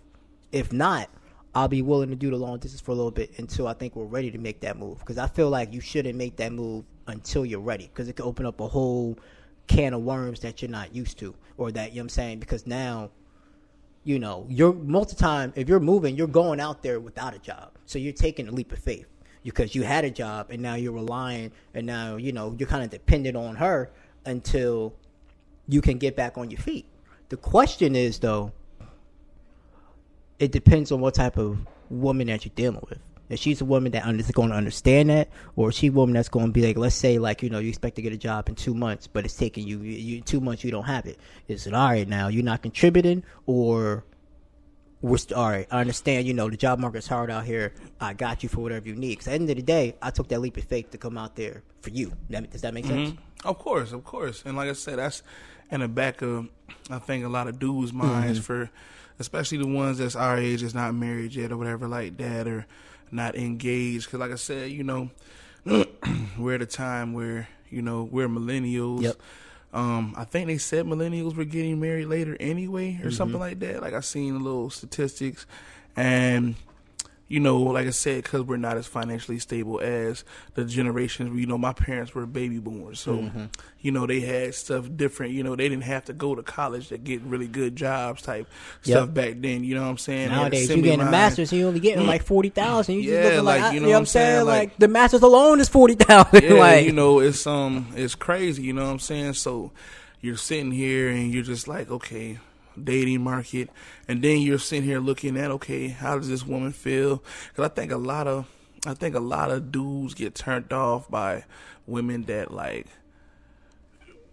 B: If not, I'll be willing to do the long distance for a little bit until I think we're ready to make that move. Because I feel like you shouldn't make that move until you're ready. Because it could open up a whole can of worms that you're not used to, or that you know what I'm saying. Because now, you know, you're multi time. If you're moving, you're going out there without a job, so you're taking a leap of faith because you had a job and now you're relying, and now you know you're kind of dependent on her until you can get back on your feet. The question is though, it depends on what type of woman that you're dealing with. If she's a woman that is going to understand that, or she woman that's going to be like, let's say, like you know, you expect to get a job in two months, but it's taking you, you two months, you don't have it. Is it all right now? You're not contributing, or we're all right. I understand. You know, the job market's hard out here. I got you for whatever you need. Because at the end of the day, I took that leap of faith to come out there for you. Does that make sense?
C: Mm-hmm. Of course, of course. And like I said, that's in the back of I think a lot of dudes' minds mm-hmm. for especially the ones that's our age that's not married yet or whatever like that or not engaged because like I said you know (clears throat) we're at a time where you know we're millennials. Yep. Um, I think they said millennials were getting married later anyway, or mm-hmm. something like that. Like I seen a little statistics, and you know, like I said, because we're not as financially stable as the generations. You know, my parents were baby boomers, so
B: Mm-hmm.
C: you know they had stuff different. You know, they didn't have to go to college to get really good jobs type
B: Yep.
C: stuff back then. You know what I'm saying?
B: Nowadays, you getting a master's, and you only getting like forty thousand. You just
C: Yeah,
B: looking like,
C: like,
B: I-
C: you know what I'm saying?
B: Like,
C: Like-
B: the master's alone is forty thousand.
C: Yeah, (laughs)
B: like
C: you know, it's um, it's crazy. You know what I'm saying? So you're sitting here and you're just like, okay, dating market, and then you're sitting here looking at, okay, how does this woman feel? Because I think a lot of, I think a lot of dudes get turned off by women that like.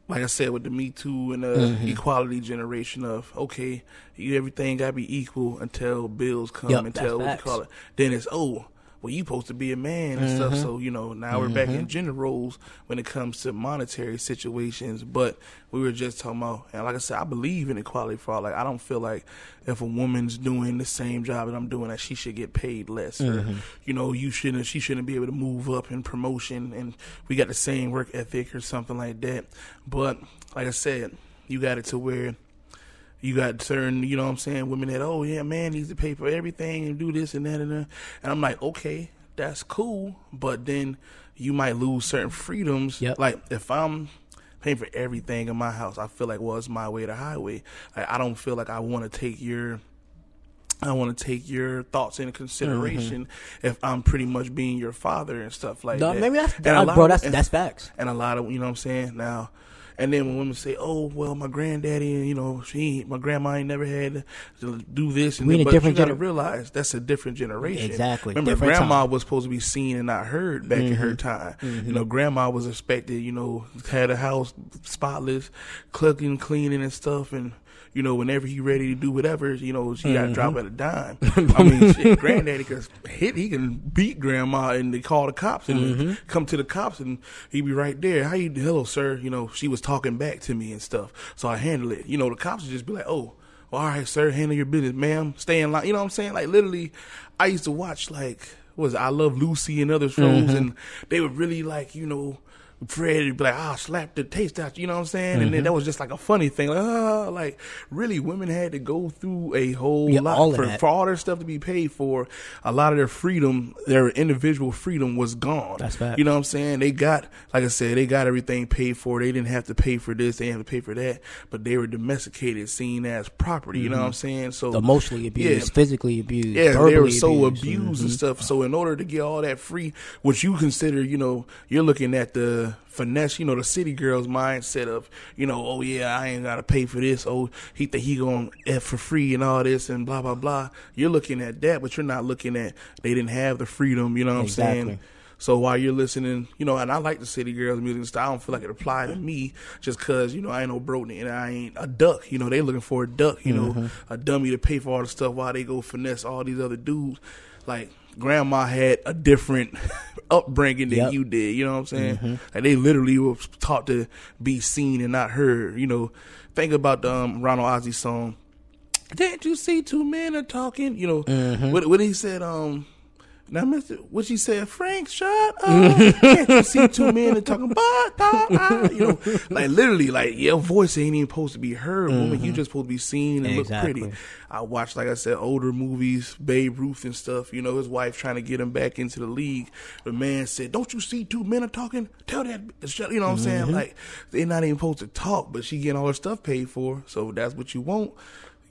C: Like I said, with the Me Too and the
B: Mm-hmm.
C: equality generation of okay, you, everything gotta be equal until bills come,
B: Yep,
C: until what you call it. Then it's oh, well, you supposed to be a man and stuff. Mm-hmm. So you know, now we're back in mm-hmm. gender roles when it comes to monetary situations. But we were just talking about, and like I said, I believe in equality for all. Like I don't feel like if a woman's doing the same job that I'm doing, that she should get paid less, or mm-hmm. you know, you shouldn't, she shouldn't be able to move up in promotion, and we got the same work ethic or something like that. But like I said, you got it to where you got certain, you know what I'm saying, women that, oh yeah, man needs to pay for everything and do this and that and that. And I'm like, okay, that's cool, but then you might lose certain freedoms.
B: Yep.
C: Like if I'm paying for everything in my house, I feel like well, it's my way to highway. Like I don't feel like I want to take your I want to take your thoughts into consideration if I'm pretty much being your father and stuff like
B: No,
C: that.
B: maybe that's
C: And
B: uh, bro.
C: of-
B: That's
C: and-
B: that's facts.
C: and a lot of you know what I'm saying now. And then when women say, "Oh, well, my granddaddy, and you know, she, ain't- my grandma ain't never had to do this," and
B: We
C: that," but
B: different
C: you got to
B: gener-
C: realize that's a different generation.
B: Exactly.
C: Remember,
B: Different
C: grandma
B: time.
C: was supposed to be seen and not heard back in her mm-hmm. time. You mm-hmm. know, grandma was expected. You know, had a house spotless, cooking, cleaning, and stuff, and. You know, whenever he ready to do whatever, you know, she got to mm-hmm. drop at a dime. (laughs) I mean, shit, granddaddy can hit, he can beat grandma and they call the cops and mm-hmm. come to the cops and he be right there. How you, hello, sir? You know, she was talking back to me and stuff. So I handle it. You know, the cops would just be like, oh, well, all right, sir, handle your business, ma'am. Stay in line. You know what I'm saying? Like, literally, I used to watch, like, was it, I Love Lucy and other shows, mm-hmm. and they would really, like, you know, Fred would be like, ah, slap the taste out, you know what I'm saying? And then that was just like a funny thing. Like, ah, like, really, women had to go through a whole
B: Yeah,
C: lot
B: all
C: for, for all their stuff to be paid for. A lot of their freedom, their individual freedom was gone.
B: That's facts.
C: You know what I'm saying? They got, like I said, they got everything paid for. They didn't have to pay for this, they didn't have to pay for that, but they were domesticated, seen as property. You know what I'm saying? So
B: Emotionally abused,
C: Yeah.
B: physically abused.
C: yeah, they were so
B: abused. Mm-hmm.
C: abused and stuff. So in order to get all that free, which you consider, you know, you're looking at the finesse, you know, the city girl's mindset of, you know, oh yeah, I ain't gotta pay for this. Oh, he think he gonna f for free and all this and blah blah blah. You're looking at that, but you're not looking at they didn't have the freedom. You know what I'm saying? So while you're listening, you know, and I like the City Girls music style, I don't feel like it applied to me just because, you know, I ain't no Brody and I ain't a duck. You know, they looking for a duck, you know, mm-hmm. a dummy to pay for all the stuff while they go finesse all these other dudes. Like, grandma had a different (laughs) upbringing than
B: Yep.
C: you did, you know what I'm saying? Like, they literally were taught to be seen and not heard. You know, think about the um, Ronald Isley song. Didn't you see two men are talking? You know, what, what he said, um, now, Mister, what she said, Frank, shut up. Can't you see two men and talking ah, you know, like literally, like your voice ain't even supposed to be heard, woman. You just supposed to be seen and
B: Exactly.
C: look pretty. I watched, like I said, older movies, Babe Ruth and stuff. You know, his wife trying to get him back into the league. The man said, "Don't you see two men are talking? Tell that, shut." You know what I'm saying? Like they're not even supposed to talk, but she getting all her stuff paid for, so that's what you want.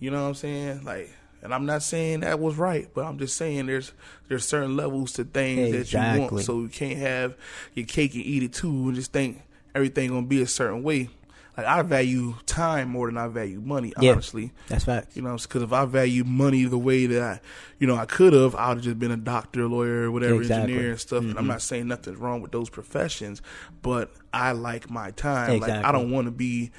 C: You know what I'm saying? Like. And I'm not saying that was right, but I'm just saying there's there's certain levels to things that you want. So you can't have your cake and eat it too, and just think everything gonna be a certain way. Like I value time more than I value money,
B: Yeah.
C: honestly.
B: That's fact.
C: You know, because if I value money the way that I, you know, I could have, I would have just been a doctor, lawyer, whatever,
B: Exactly. Mm-hmm.
C: engineer and stuff. And I'm not saying nothing's wrong with those professions, but I like my time. Like I don't want to be,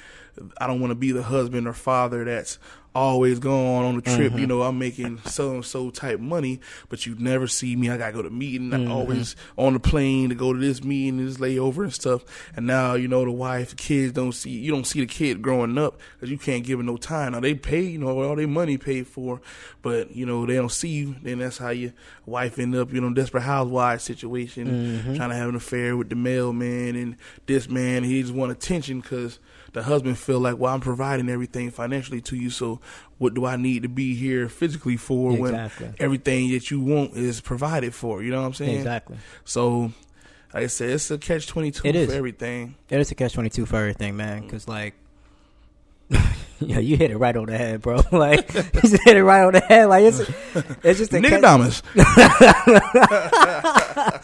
C: I don't want to be the husband or father that's always going on a trip.
B: Mm-hmm.
C: You know, I'm making so and so type money, but you never see me. I gotta go to meeting. I'm
B: Mm-hmm.
C: always on the plane to go to this meeting, this layover and stuff. And now you know the wife, the kids don't see. You don't see the kid growing up because you can't give it no time. Now they pay, you know, all their money paid for, but you know they don't see you. Then that's how your wife end up, you know, desperate housewives situation,
B: Mm-hmm.
C: trying to have an affair with the mailman and this man. He just want attention because the husband feel like, well, I'm providing everything financially to you, so what do I need to be here physically for
B: Exactly.
C: when everything that you want is provided for? You know what I'm saying?
B: Exactly.
C: So, like I said, it's a catch twenty two
B: It
C: for
B: is.
C: everything.
B: It is a catch twenty two for everything, man. Mm. Because like, (laughs) yeah, you hit it right on the head, bro. (laughs) like, you just hit it right on the head. Like it's it's just a
C: Nigga
B: catch, (laughs)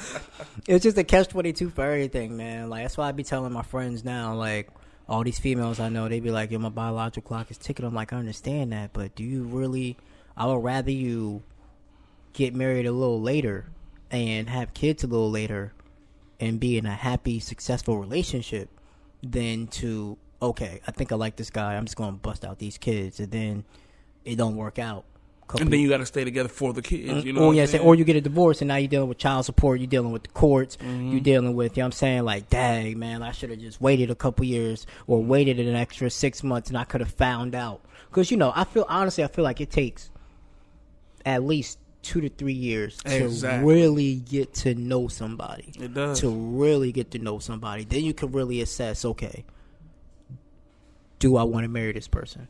B: it's just a catch twenty two for everything, man. Like that's why I be telling my friends now, like. All these females I know, they be like, "Yo, my biological clock is ticking." I'm like, "I understand that, but do you really? I would rather you get married a little later and have kids a little later and be in a happy, successful relationship than to okay, I think I like this guy. I'm just gonna bust out these kids, and then it don't work out. Couple
C: and then you got to stay together for the kids. You know,
B: or yeah,
C: saying?
B: or you get a divorce and now you're dealing with child support, you're dealing with the courts,
C: Mm-hmm.
B: you're dealing with, you know what I'm saying, like, dang, man, I should have just waited a couple years or waited an extra six months and I could have found out. Because, you know, I feel, honestly, I feel like it takes at least two to three years to really get to know somebody.
C: It does.
B: To really get to know somebody. Then you can really assess, okay, do I want to marry this person?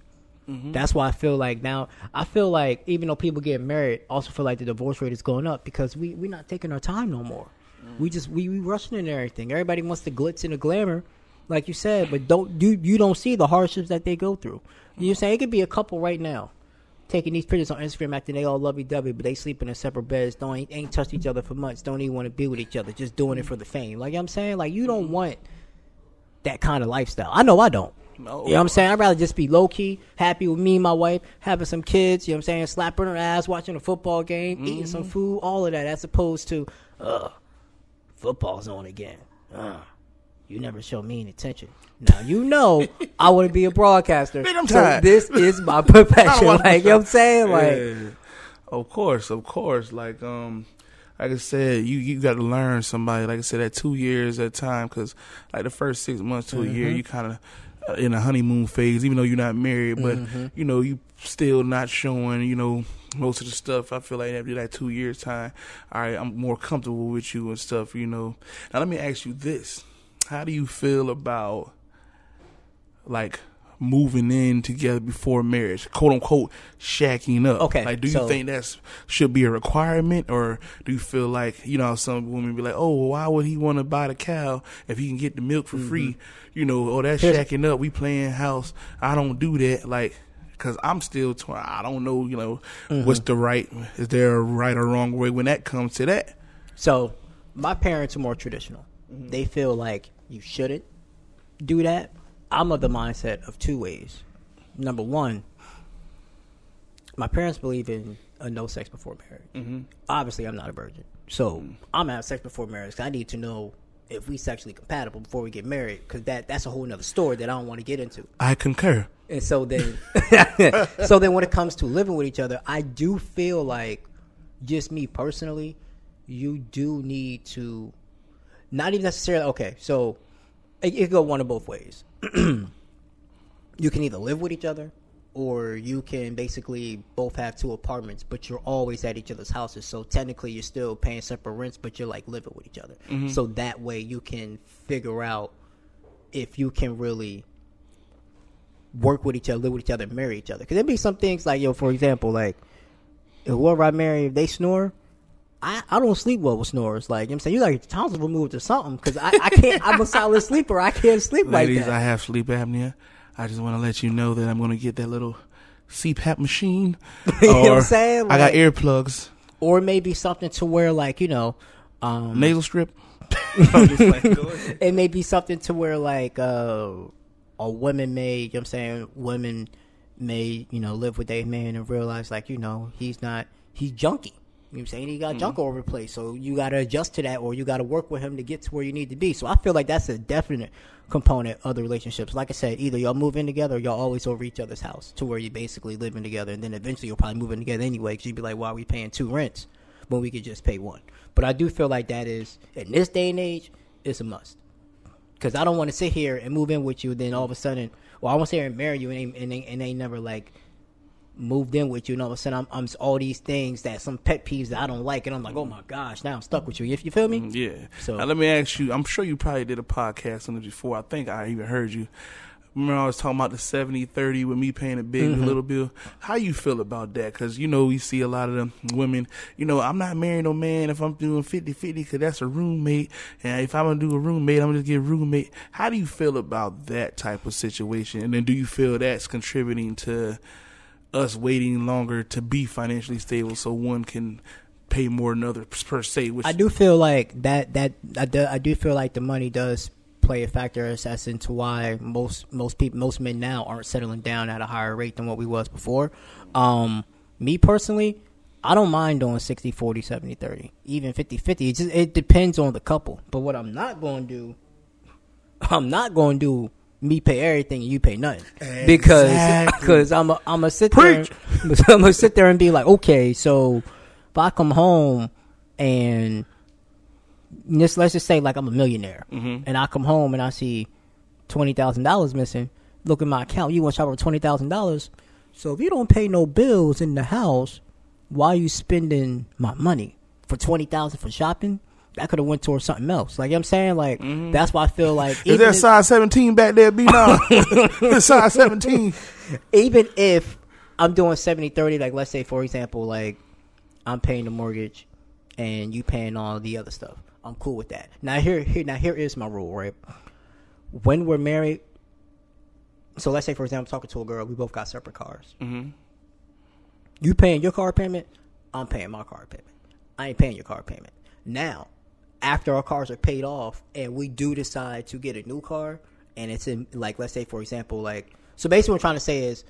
C: Mm-hmm.
B: That's why I feel like now I feel like even though people get married, also feel like the divorce rate is going up because we we're not taking our time no more.
C: Mm.
B: We just we, we rushing in everything. Everybody wants the glitz and the glamour, like you said, but don't you you don't see the hardships that they go through. You say it could be a couple right now taking these pictures on Instagram acting they all lovey dovey, but they sleeping in separate beds, don't ain't, ain't touched each other for months, don't even want to be with each other, just doing it for the fame. Like I'm saying, like you don't want that kind of lifestyle. I know I don't.
C: No.
B: You know what I'm saying? I'd rather just be low key, happy with me and my wife, having some kids, you know what I'm saying, slapping her ass, watching a football game, eating some food, all of that, as opposed to, uh, football's on again. Uh, you never show me any attention. Now you know (laughs) I want to be a broadcaster.
C: Man, I'm
B: so
C: tired.
B: this is my (laughs) (laughs) profession. like you know what I'm saying? Like
C: Yeah. Of course, of course. Like um, like I said, you you got to learn somebody. Like I said, at two years at a time, because like the first six months to a year, you kind of in a honeymoon phase. Even though you're not married, but mm-hmm. you know you still not showing. You know most of the stuff. I feel like after that two years time, all right, I'm more comfortable with you and stuff. You know. Now let me ask you this: How do you feel about like? Moving in together before marriage, quote unquote, shacking up.
B: Okay,
C: like, do you
B: so-
C: think that should be a requirement, or do you feel like you know some women be like, oh, well, why would he want to buy the cow if he can get the milk for free? You know, oh, that's
B: Mm-hmm. Here's-
C: shacking up. We playing house. I don't do that. Like, cause I'm still. Tw- I don't know. You know,
B: Mm-hmm.
C: what's the right? Is there a right or wrong way when that comes to that?
B: So, my parents are more traditional. They feel like you shouldn't do that. I'm of the mindset of two ways. Number one, my parents believe in a no sex before marriage. Mm-hmm. Obviously, I'm not a virgin, so mm-hmm. I'm gonna have sex before marriage. 'cause I need to know if we sexually compatible before we get married, because that that's a whole nother story that I don't want to get into.
C: I concur.
B: And so then, (laughs) (laughs) so then when it comes to living with each other, I do feel like, just me personally, you do need to, not even necessarily. Okay, so it, it could go one of both ways. (clears throat) you can either live with each other, or you can basically both have two apartments, but you're always at each other's houses. So technically, you're still paying separate rents, but you're like living with each other. Mm-hmm. So that way, you can figure out if you can really work with each other, live with each other, marry each other. Because there be some things like, yo, for example, like whoever I marry, if they snore, I, I don't sleep well with snores. Like you know what I'm saying, you like your tonsils removed or something. Because I, I can't. I'm a solid sleeper. I can't sleep
C: Ladies,
B: like that.
C: I have sleep apnea. I just want to let you know that I'm going to get that little CPAP machine. (laughs)
B: You know what I'm
C: Or
B: saying?
C: I got earplugs,
B: or maybe something to where, like you know, um,
C: nasal strip. (laughs) I'm just playing. Go ahead. (laughs)
B: it may be something to where like uh a woman may you know what I'm saying women may you know live with their man and realize like you know he's not he's junky you know what I'm saying? He got junk mm-hmm. all over the place. So you got to adjust to that or you got to work with him to get to where you need to be. So I feel like that's a definite component of the relationships. Like I said either y'all move in together or y'all always over each other's house to where you're basically living together. And then eventually you'll probably move in together anyway because you'd be like why are we paying two rents when we could just pay one? But I do feel like that is in this day and age it's a must. Because I don't want to sit here and move in with you. Then all of a sudden, well, I want to sit here and marry you, and ain't, and, ain't, and ain't never like moved in with you. And all of a sudden, I'm, I'm all these things that some pet peeves that I don't like, and I'm like, oh my gosh, now I'm stuck with you. You, you feel me?
C: Yeah.
B: So-
C: now let me ask you. I'm sure you probably did a podcast on it before. I think I even heard you. remember I was talking about the 70-30 with me paying a big
B: Mm-hmm.
C: little bill. How you feel about that? Because you know we see a lot of them women. You know I'm not marrying no man if I'm doing 50-50 because that's a roommate, and if I'm gonna do a roommate, I'm gonna just get a roommate. How do you feel about that type of situation? And then do you feel that's contributing to us waiting longer to be financially stable so one can pay more than other per se? Which
B: I do feel like that that I do, I do feel like the money does play a factor as into why most most people most men now aren't settling down at a higher rate than what we was before. Um, me personally, I don't mind doing 60 40 70 30 even 50 50 it just it depends on the couple but what i'm not going to do (laughs) i'm not going to do me pay everything and you pay nothing. Because
C: Exactly.
B: because i'm a, i'm gonna sit there (laughs) i'm gonna sit there and be like okay so if i come home and just let's just say like i'm a millionaire mm-hmm. and i come home and i see $20000 missing look at my account you want to shop for $20000 so if you don't pay no bills in the house why are you spending my money? For twenty thousand for shopping? That could have went towards something else. Like you know what I'm saying, like that's why I feel like
C: Is
B: even
C: that size 17 back there, B? No. (laughs) size 17.
B: even if I'm doing 70-30, like let's say for example, like I'm paying the mortgage and you paying all the other stuff. I'm cool with that. Now here, here now here is my rule, right? When we're married, so let's say for example, I'm talking to a girl, we both got separate cars.
C: Mm-hmm.
B: You paying your car payment, I'm paying my car payment. I ain't paying your car payment. Now, after our cars are paid off and we do decide to get a new car and it's in like let's say for example like so basically what I'm trying to say is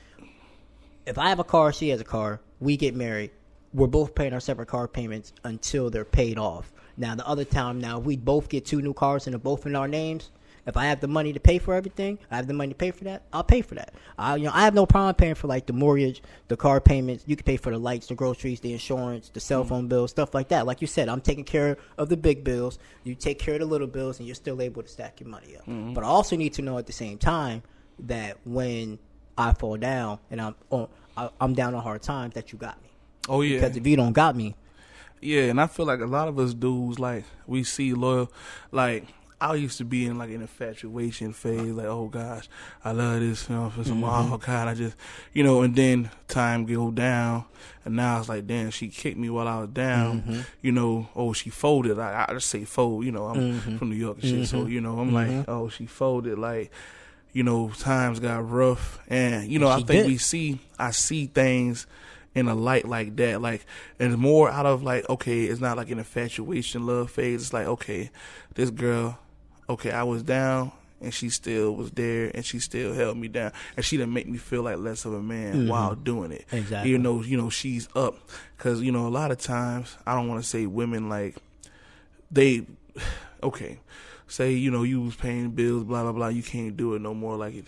B: if I have a car, she has a car, we get married, we're both paying our separate car payments until they're paid off. Now the other time now we both get two new cars and they're both in our names, if I have the money to pay for everything, I have the money to pay for that, I'll pay for that. I you know, I have no problem paying for like the mortgage, the car payments, you can pay for the lights, the groceries, the insurance, the cell mm-hmm. phone bills, stuff like that. Like you said, I'm taking care of the big bills, you take care of the little bills and you're still able to stack your money up. Mm-hmm. But I also need to know at the same time that when I fall down and I'm on I, I'm down on hard times that you got me.
C: Oh, yeah.
B: Because if you don't got me,
C: Yeah, and I feel like a lot of us dudes, like, we see loyal, like, I used to be in like an infatuation phase, like, oh gosh, I love this, you know, for some, mm-hmm. oh god, I just, you know, and then time go down, and now it's like, damn, she kicked me while I was down, mm-hmm. you know, oh, she folded, I, I just say fold, you know, I'm mm-hmm. from New York and shit, so, you know, I'm like, oh, she folded, like, you know, times got rough, and, you know, I think
B: did.
C: we see, I see things in a light like that. Like, and it's more out of like, okay, it's not like an infatuation love phase. It's like, okay, this girl, okay, I was down and she still was there and she still held me down and she didn't make me feel like less of a man mm-hmm. while doing it.
B: Exactly.
C: Even though, you know, she's up. Cause, you know, a lot of times, I don't want to say women like, they, (sighs) okay, say you know you was paying bills, blah blah blah. You can't do it no more. Like it,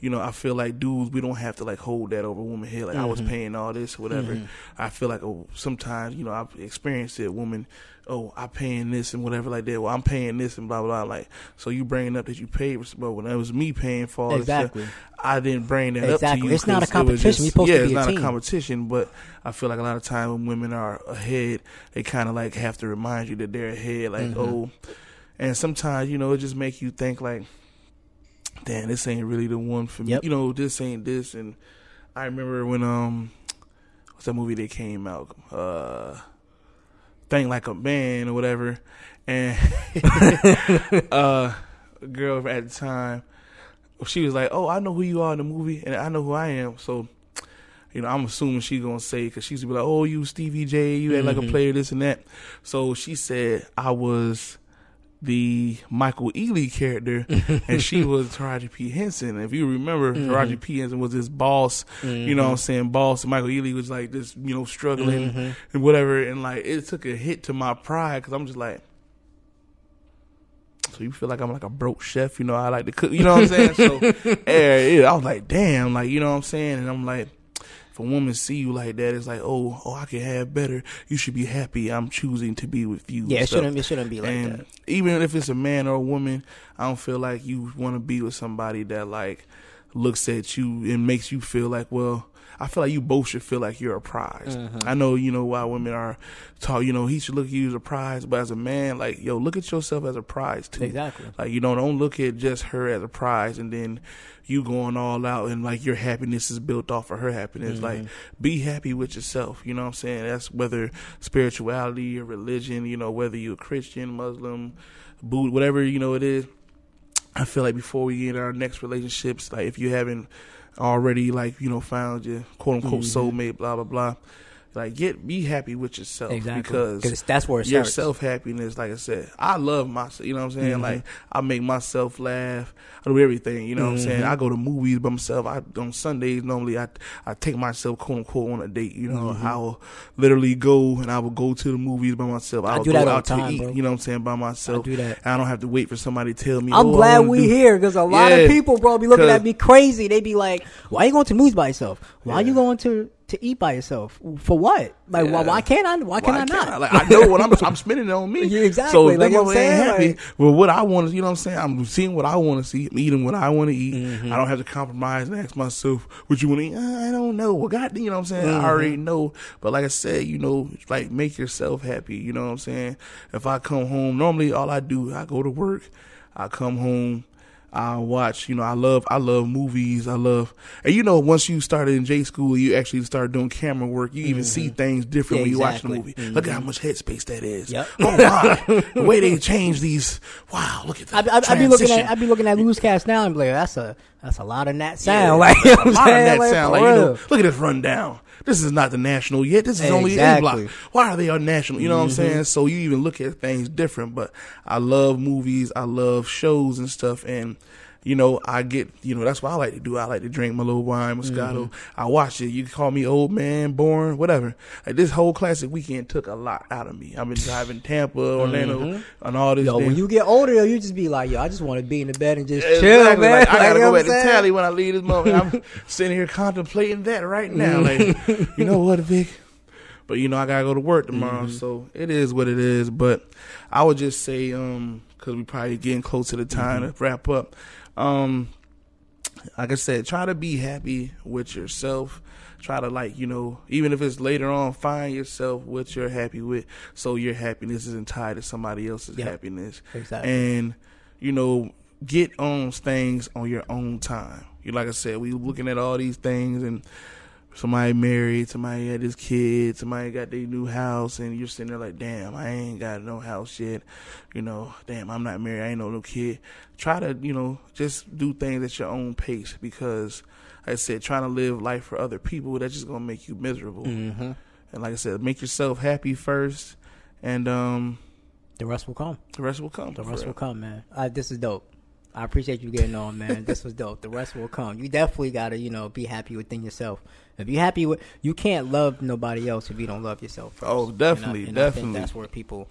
C: you know. I feel like dudes, we don't have to like hold that over woman head. Like I was mm-hmm. paying all this, whatever. Mm-hmm. I feel like oh, sometimes you know I've experienced it. Woman, oh, I paying this and whatever like that. Well, I'm paying this and blah blah. blah. Like so, you bringing up that you paid, for, but when it was me paying for all this stuff,
B: Exactly.
C: I didn't bring that up
B: Exactly.
C: to you.
B: It's not a competition.
C: just-
B: supposed to
C: yeah,
B: be
C: it's
B: a
C: not
B: team.
C: a competition. But I feel like a lot of time when women are ahead, they kind of like have to remind you that they're ahead. Like
B: Mm-hmm.
C: oh, and sometimes you know it just make you think like, damn, this ain't really the one for me.
B: Yep.
C: You know, this ain't this. And I remember when um, what's that movie that came out? Uh, Think Like a Man or whatever, and (laughs) uh, a girl at the time, she was like, "Oh, I know who you are in the movie, and I know who I am." So, you know, I'm assuming she's gonna say because she's gonna be like, "Oh, you Stevie J, you act like a player, this and that." So she said, "I was." The Michael Ealy character, (laughs) and she was Taraji P Henson. If you remember, mm-hmm. Taraji P Henson was his boss. You know what I'm mm-hmm. saying? Boss. And Michael Ealy was like this, you know, struggling mm-hmm. and whatever. And like it took a hit to my pride because I'm just like, so you feel like I'm like a broke chef, you know? I like to cook, you know what I'm saying? So, (laughs) yeah, yeah, I was like, damn, like you know what I'm saying? And I'm like, if a woman see you like that, it's like, oh, oh, I can have better. You should be happy. I'm choosing to be with you.
B: yeah, it shouldn't it shouldn't be like
C: and
B: that.
C: even if it's a man or a woman, I don't feel like you want to be with somebody that like looks at you and makes you feel like, well, I feel like you both should feel like you're a prize.
B: Mm-hmm.
C: I know, you know, why women are taught, you know, he should look at you as a prize, but as a man, like, yo, look at yourself as a prize too.
B: Exactly.
C: Like, you know, don't look at just her as a prize and then you going all out and like your happiness is built off of her happiness.
B: Mm-hmm.
C: Like, be happy with yourself. You know what I'm saying? That's whether spirituality or religion, you know, whether you're a Christian, Muslim, Buddha, whatever, you know, it is. I feel like before we get in our next relationships, like if you haven't already like, you know, found your quote unquote
B: Mm-hmm.
C: soulmate, blah blah blah. Like get be happy with yourself
B: Exactly.
C: because
B: 'Cause that's where it
C: your
B: starts.
C: self happiness, like I said, I love myself. You know what I'm saying?
B: Mm-hmm.
C: Like I make myself laugh. I do everything. You know what I'm saying?
B: Mm-hmm.
C: I go to movies by myself. I on Sundays normally I I take myself quote unquote on a date. You know, I will literally go and I will go to the movies by myself. I,
B: Mm-hmm. I do
C: go
B: that all
C: out
B: time,
C: to eat.
B: bro.
C: You know what I'm saying? By myself.
B: I do that.
C: I don't have to wait for somebody to tell me.
B: I'm
C: oh,
B: glad we
C: do-
B: here because a lot
C: Yeah.
B: of people, bro, be looking at me crazy. They be like, "Why you going to movies by yourself? Why you going to to eat by yourself? For what? Like, why,
C: Yeah.
B: why can't I? Why can
C: Why
B: I
C: can't
B: not?
C: I? Like I know what I'm I'm spending it on me. (laughs)
B: Yeah, exactly.
C: So
B: Like I'm
C: saying, happy
B: like-
C: with what I want to. You know what I'm saying? I'm seeing what I want to see. I'm eating what I want to eat.
B: Mm-hmm.
C: I don't have to compromise and ask myself what you want to eat. Uh, I don't know. Well, God, you know what I'm saying?
B: Mm-hmm.
C: I already know. But like I said, you know, like make yourself happy. You know what I'm saying? If I come home, normally all I do, I go to work. I come home. I watch, you know, I love, I love movies. I love, and you know, once you started in J school, you actually start doing camera work. You even see mm-hmm. things different when you watch the
B: Exactly.
C: movie. Look at how mm-hmm. much headspace that is.
B: Yep.
C: Oh my, (laughs) the way they change these. Wow, look at that.
B: I, I be looking at I be looking at newscast now and be like, that's a that's a lot of that sound. (laughs) Like, you know
C: a lot of
B: saying?
C: that
B: Like,
C: sound like you know. Look at this rundown. This is not the national yet. This is only A block. Why are they on national? You know what I'm
B: Mm-hmm.
C: saying? So you even look at things different. But I love movies. I love shows and stuff. And you know, I get you know that's what I like to do. I like to drink my little wine, Moscato.
B: Mm-hmm.
C: I watch it. You can call me old man, born, whatever. Like this whole classic weekend took a lot out of me. I've been driving Tampa, Orlando, and all this.
B: Mm-hmm. Yo, when you get older, you just be like, yo, I just want to be in the bed and just chill, man.
C: Like, I gotta
B: Like,
C: go back to tally when I leave this moment. I'm (laughs) sitting here contemplating that right now.
B: Mm-hmm.
C: Like, (laughs) you know what, Vic? But you know, I gotta go to work tomorrow,
B: Mm-hmm.
C: so it is what it is. But I would just say, um, because we probably getting close to the time
B: Mm-hmm.
C: to wrap up. Um, like I said, try to be happy with yourself. Try to like, you know, even if it's later on, find yourself what you're happy with, so your happiness isn't tied to somebody else's
B: Yep.
C: happiness.
B: Exactly.
C: And you know, get on things on your own time. You like I said, we looking at all these things and somebody married, somebody had his kid, somebody got their new house, and you're sitting there like, damn, I ain't got no house yet. You know, damn, I'm not married, I ain't no no kid. Try to, you know, just do things at your own pace because, like I said, trying to live life for other people, that's just gonna make you miserable.
B: Mm-hmm.
C: And like I said, make yourself happy first, and um,
B: The rest will come.
C: the rest will come.
B: The rest
C: real.
B: will come, man. Uh, this is dope. I appreciate you getting on, man. this was dope. The rest will come. You definitely gotta, you know, be happy within yourself. If you happy with, you can't love nobody else if you don't love yourself. First.
C: Oh,
B: And I-
C: definitely,
B: and I think
C: definitely.
B: that's where people.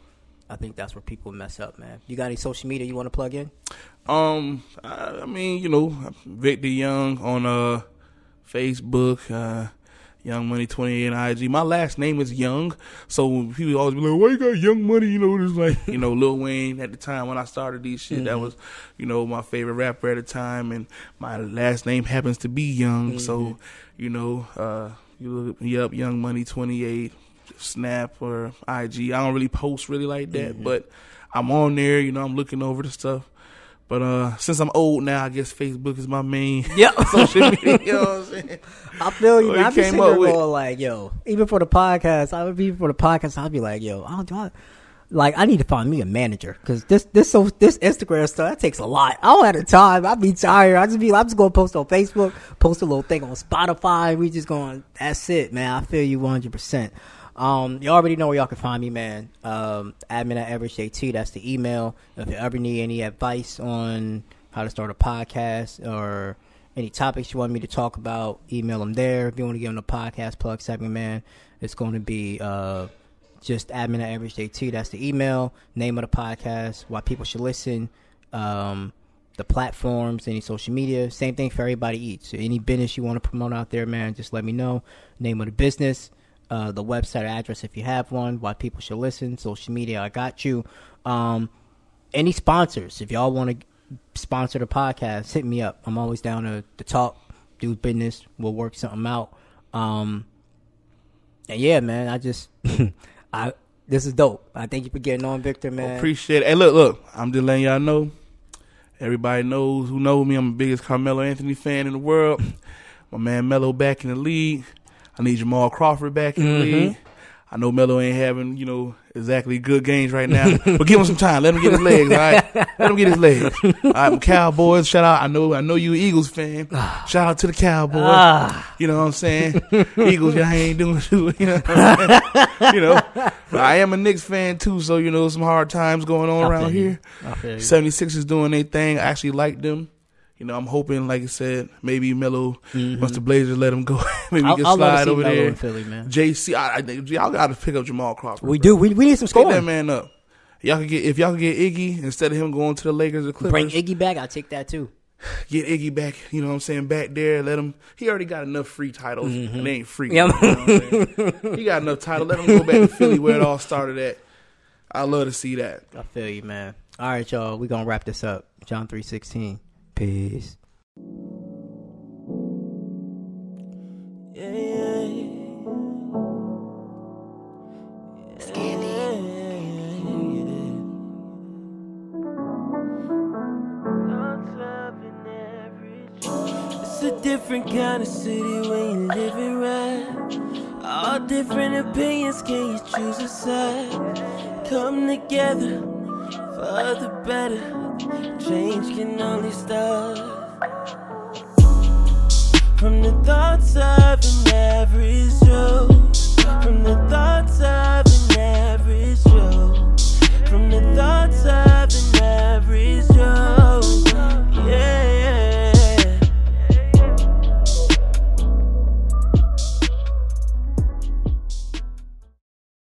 B: I think that's where people mess up, man. You got any social media you want to plug in?
C: Um, I, I mean, you know, Victor Young on uh Facebook, uh Young Money twenty eight on IG. My last name is Young, so people always be like, "Why you got Young Money?" You know, just like you know, (laughs) Lil Wayne at the time when I started these shit, that mm-hmm. was you know my favorite rapper at the time, and my last name happens to be Young, so mm-hmm. you know, uh, you look me up, Young Money twenty eight, Snap or IG. I don't really post really like that, mm-hmm. but I'm on there. You know, I'm looking over the stuff. But uh, since I'm old now, I guess Facebook is my main
B: Yep. (laughs) (laughs)
C: social media. You know what I'm saying?
B: I feel you.
C: What
B: I be sitting there going like, yo, even for the podcast, I would be for the podcast. I'd be like, yo, I don't do. I, like, I need to find me a manager because this, this, so this Instagram stuff that takes a lot. I don't have the time. I'd be tired. I just be, I'm just gonna post on Facebook, post a little thing on Spotify. We just going. That's it, man. I feel you 100. percent um, you already know where y'all can find me, man. Um, admin at average JT. That's the email. If you ever need any advice on how to start a podcast or any topics you want me to talk about, email them there. If you want to give them a podcast plug segment, man, it's going to be uh, just admin at average JT. That's the email, name of the podcast, why people should listen, um, the platforms, any social media. Same thing for everybody eats. So any business you want to promote out there, man, just let me know. Name of the business, uh, the website address if you have one, why people should listen, social media, I got you. Um, any sponsors, if y'all want to sponsor the podcast, hit me up. I'm always down to, to talk, do business. We'll work something out. Um, and yeah, man, I just, (laughs) I this is dope. I thank you for getting on, Victor, man.
C: Appreciate it. Hey, look, look, I'm just letting y'all know. Everybody knows who knows me. I'm the biggest Carmelo Anthony fan in the world. My man Melo back in the league. I need Jamal Crawford back in the
B: Mhm.
C: league. I know Melo ain't having, you know, exactly good games right now, (laughs) but give him some time. Let him get his legs, all right? Let him get his legs. All right, Cowboys, shout out. I know, I know you Eagles fan. Shout out to the Cowboys.
B: Ah,
C: You know what I'm saying? Eagles, y'all ain't doing too. (laughs) You know, you know. But I am a Knicks fan too, so you know some hard times going on
B: I
C: around here.
B: I feel you.
C: 76ers doing their thing. I actually like them. You know, I'm hoping, like I said, maybe Melo, mm-hmm. once the Blazers let him go, (laughs) maybe
B: I'll,
C: he can
B: I'll
C: slide over
B: Melo
C: there.
B: Philly, man.
C: JC, I, I, think y'all got to pick up Jamal Crawford.
B: We
C: bro.
B: do. We, we need some
C: Pick that
B: scoring.
C: man up. Y'all can get if y'all can get Iggy instead of him going to the Lakers or Clippers.
B: Bring Iggy back. I'll take that too.
C: get Iggy back, you know what I'm saying, back there, let him he already got enough free titles. Mm-hmm. And they ain't free.
B: Yeah.
C: you know what I'm saying? (laughs) he got enough titles. Let him go back to Philly where it all started at. I love to see that.
B: I feel you, man. All right, y'all. We gonna wrap this up. John three sixteen. Peace.
A: Yeah, yeah. Yeah, yeah. It's a different kind of city when you live it right. All different opinions, can you choose a side? Come together for the better. Change can only start from the thoughts of an average Joe. From the thoughts of an average Joe. From the thoughts of an average Joe.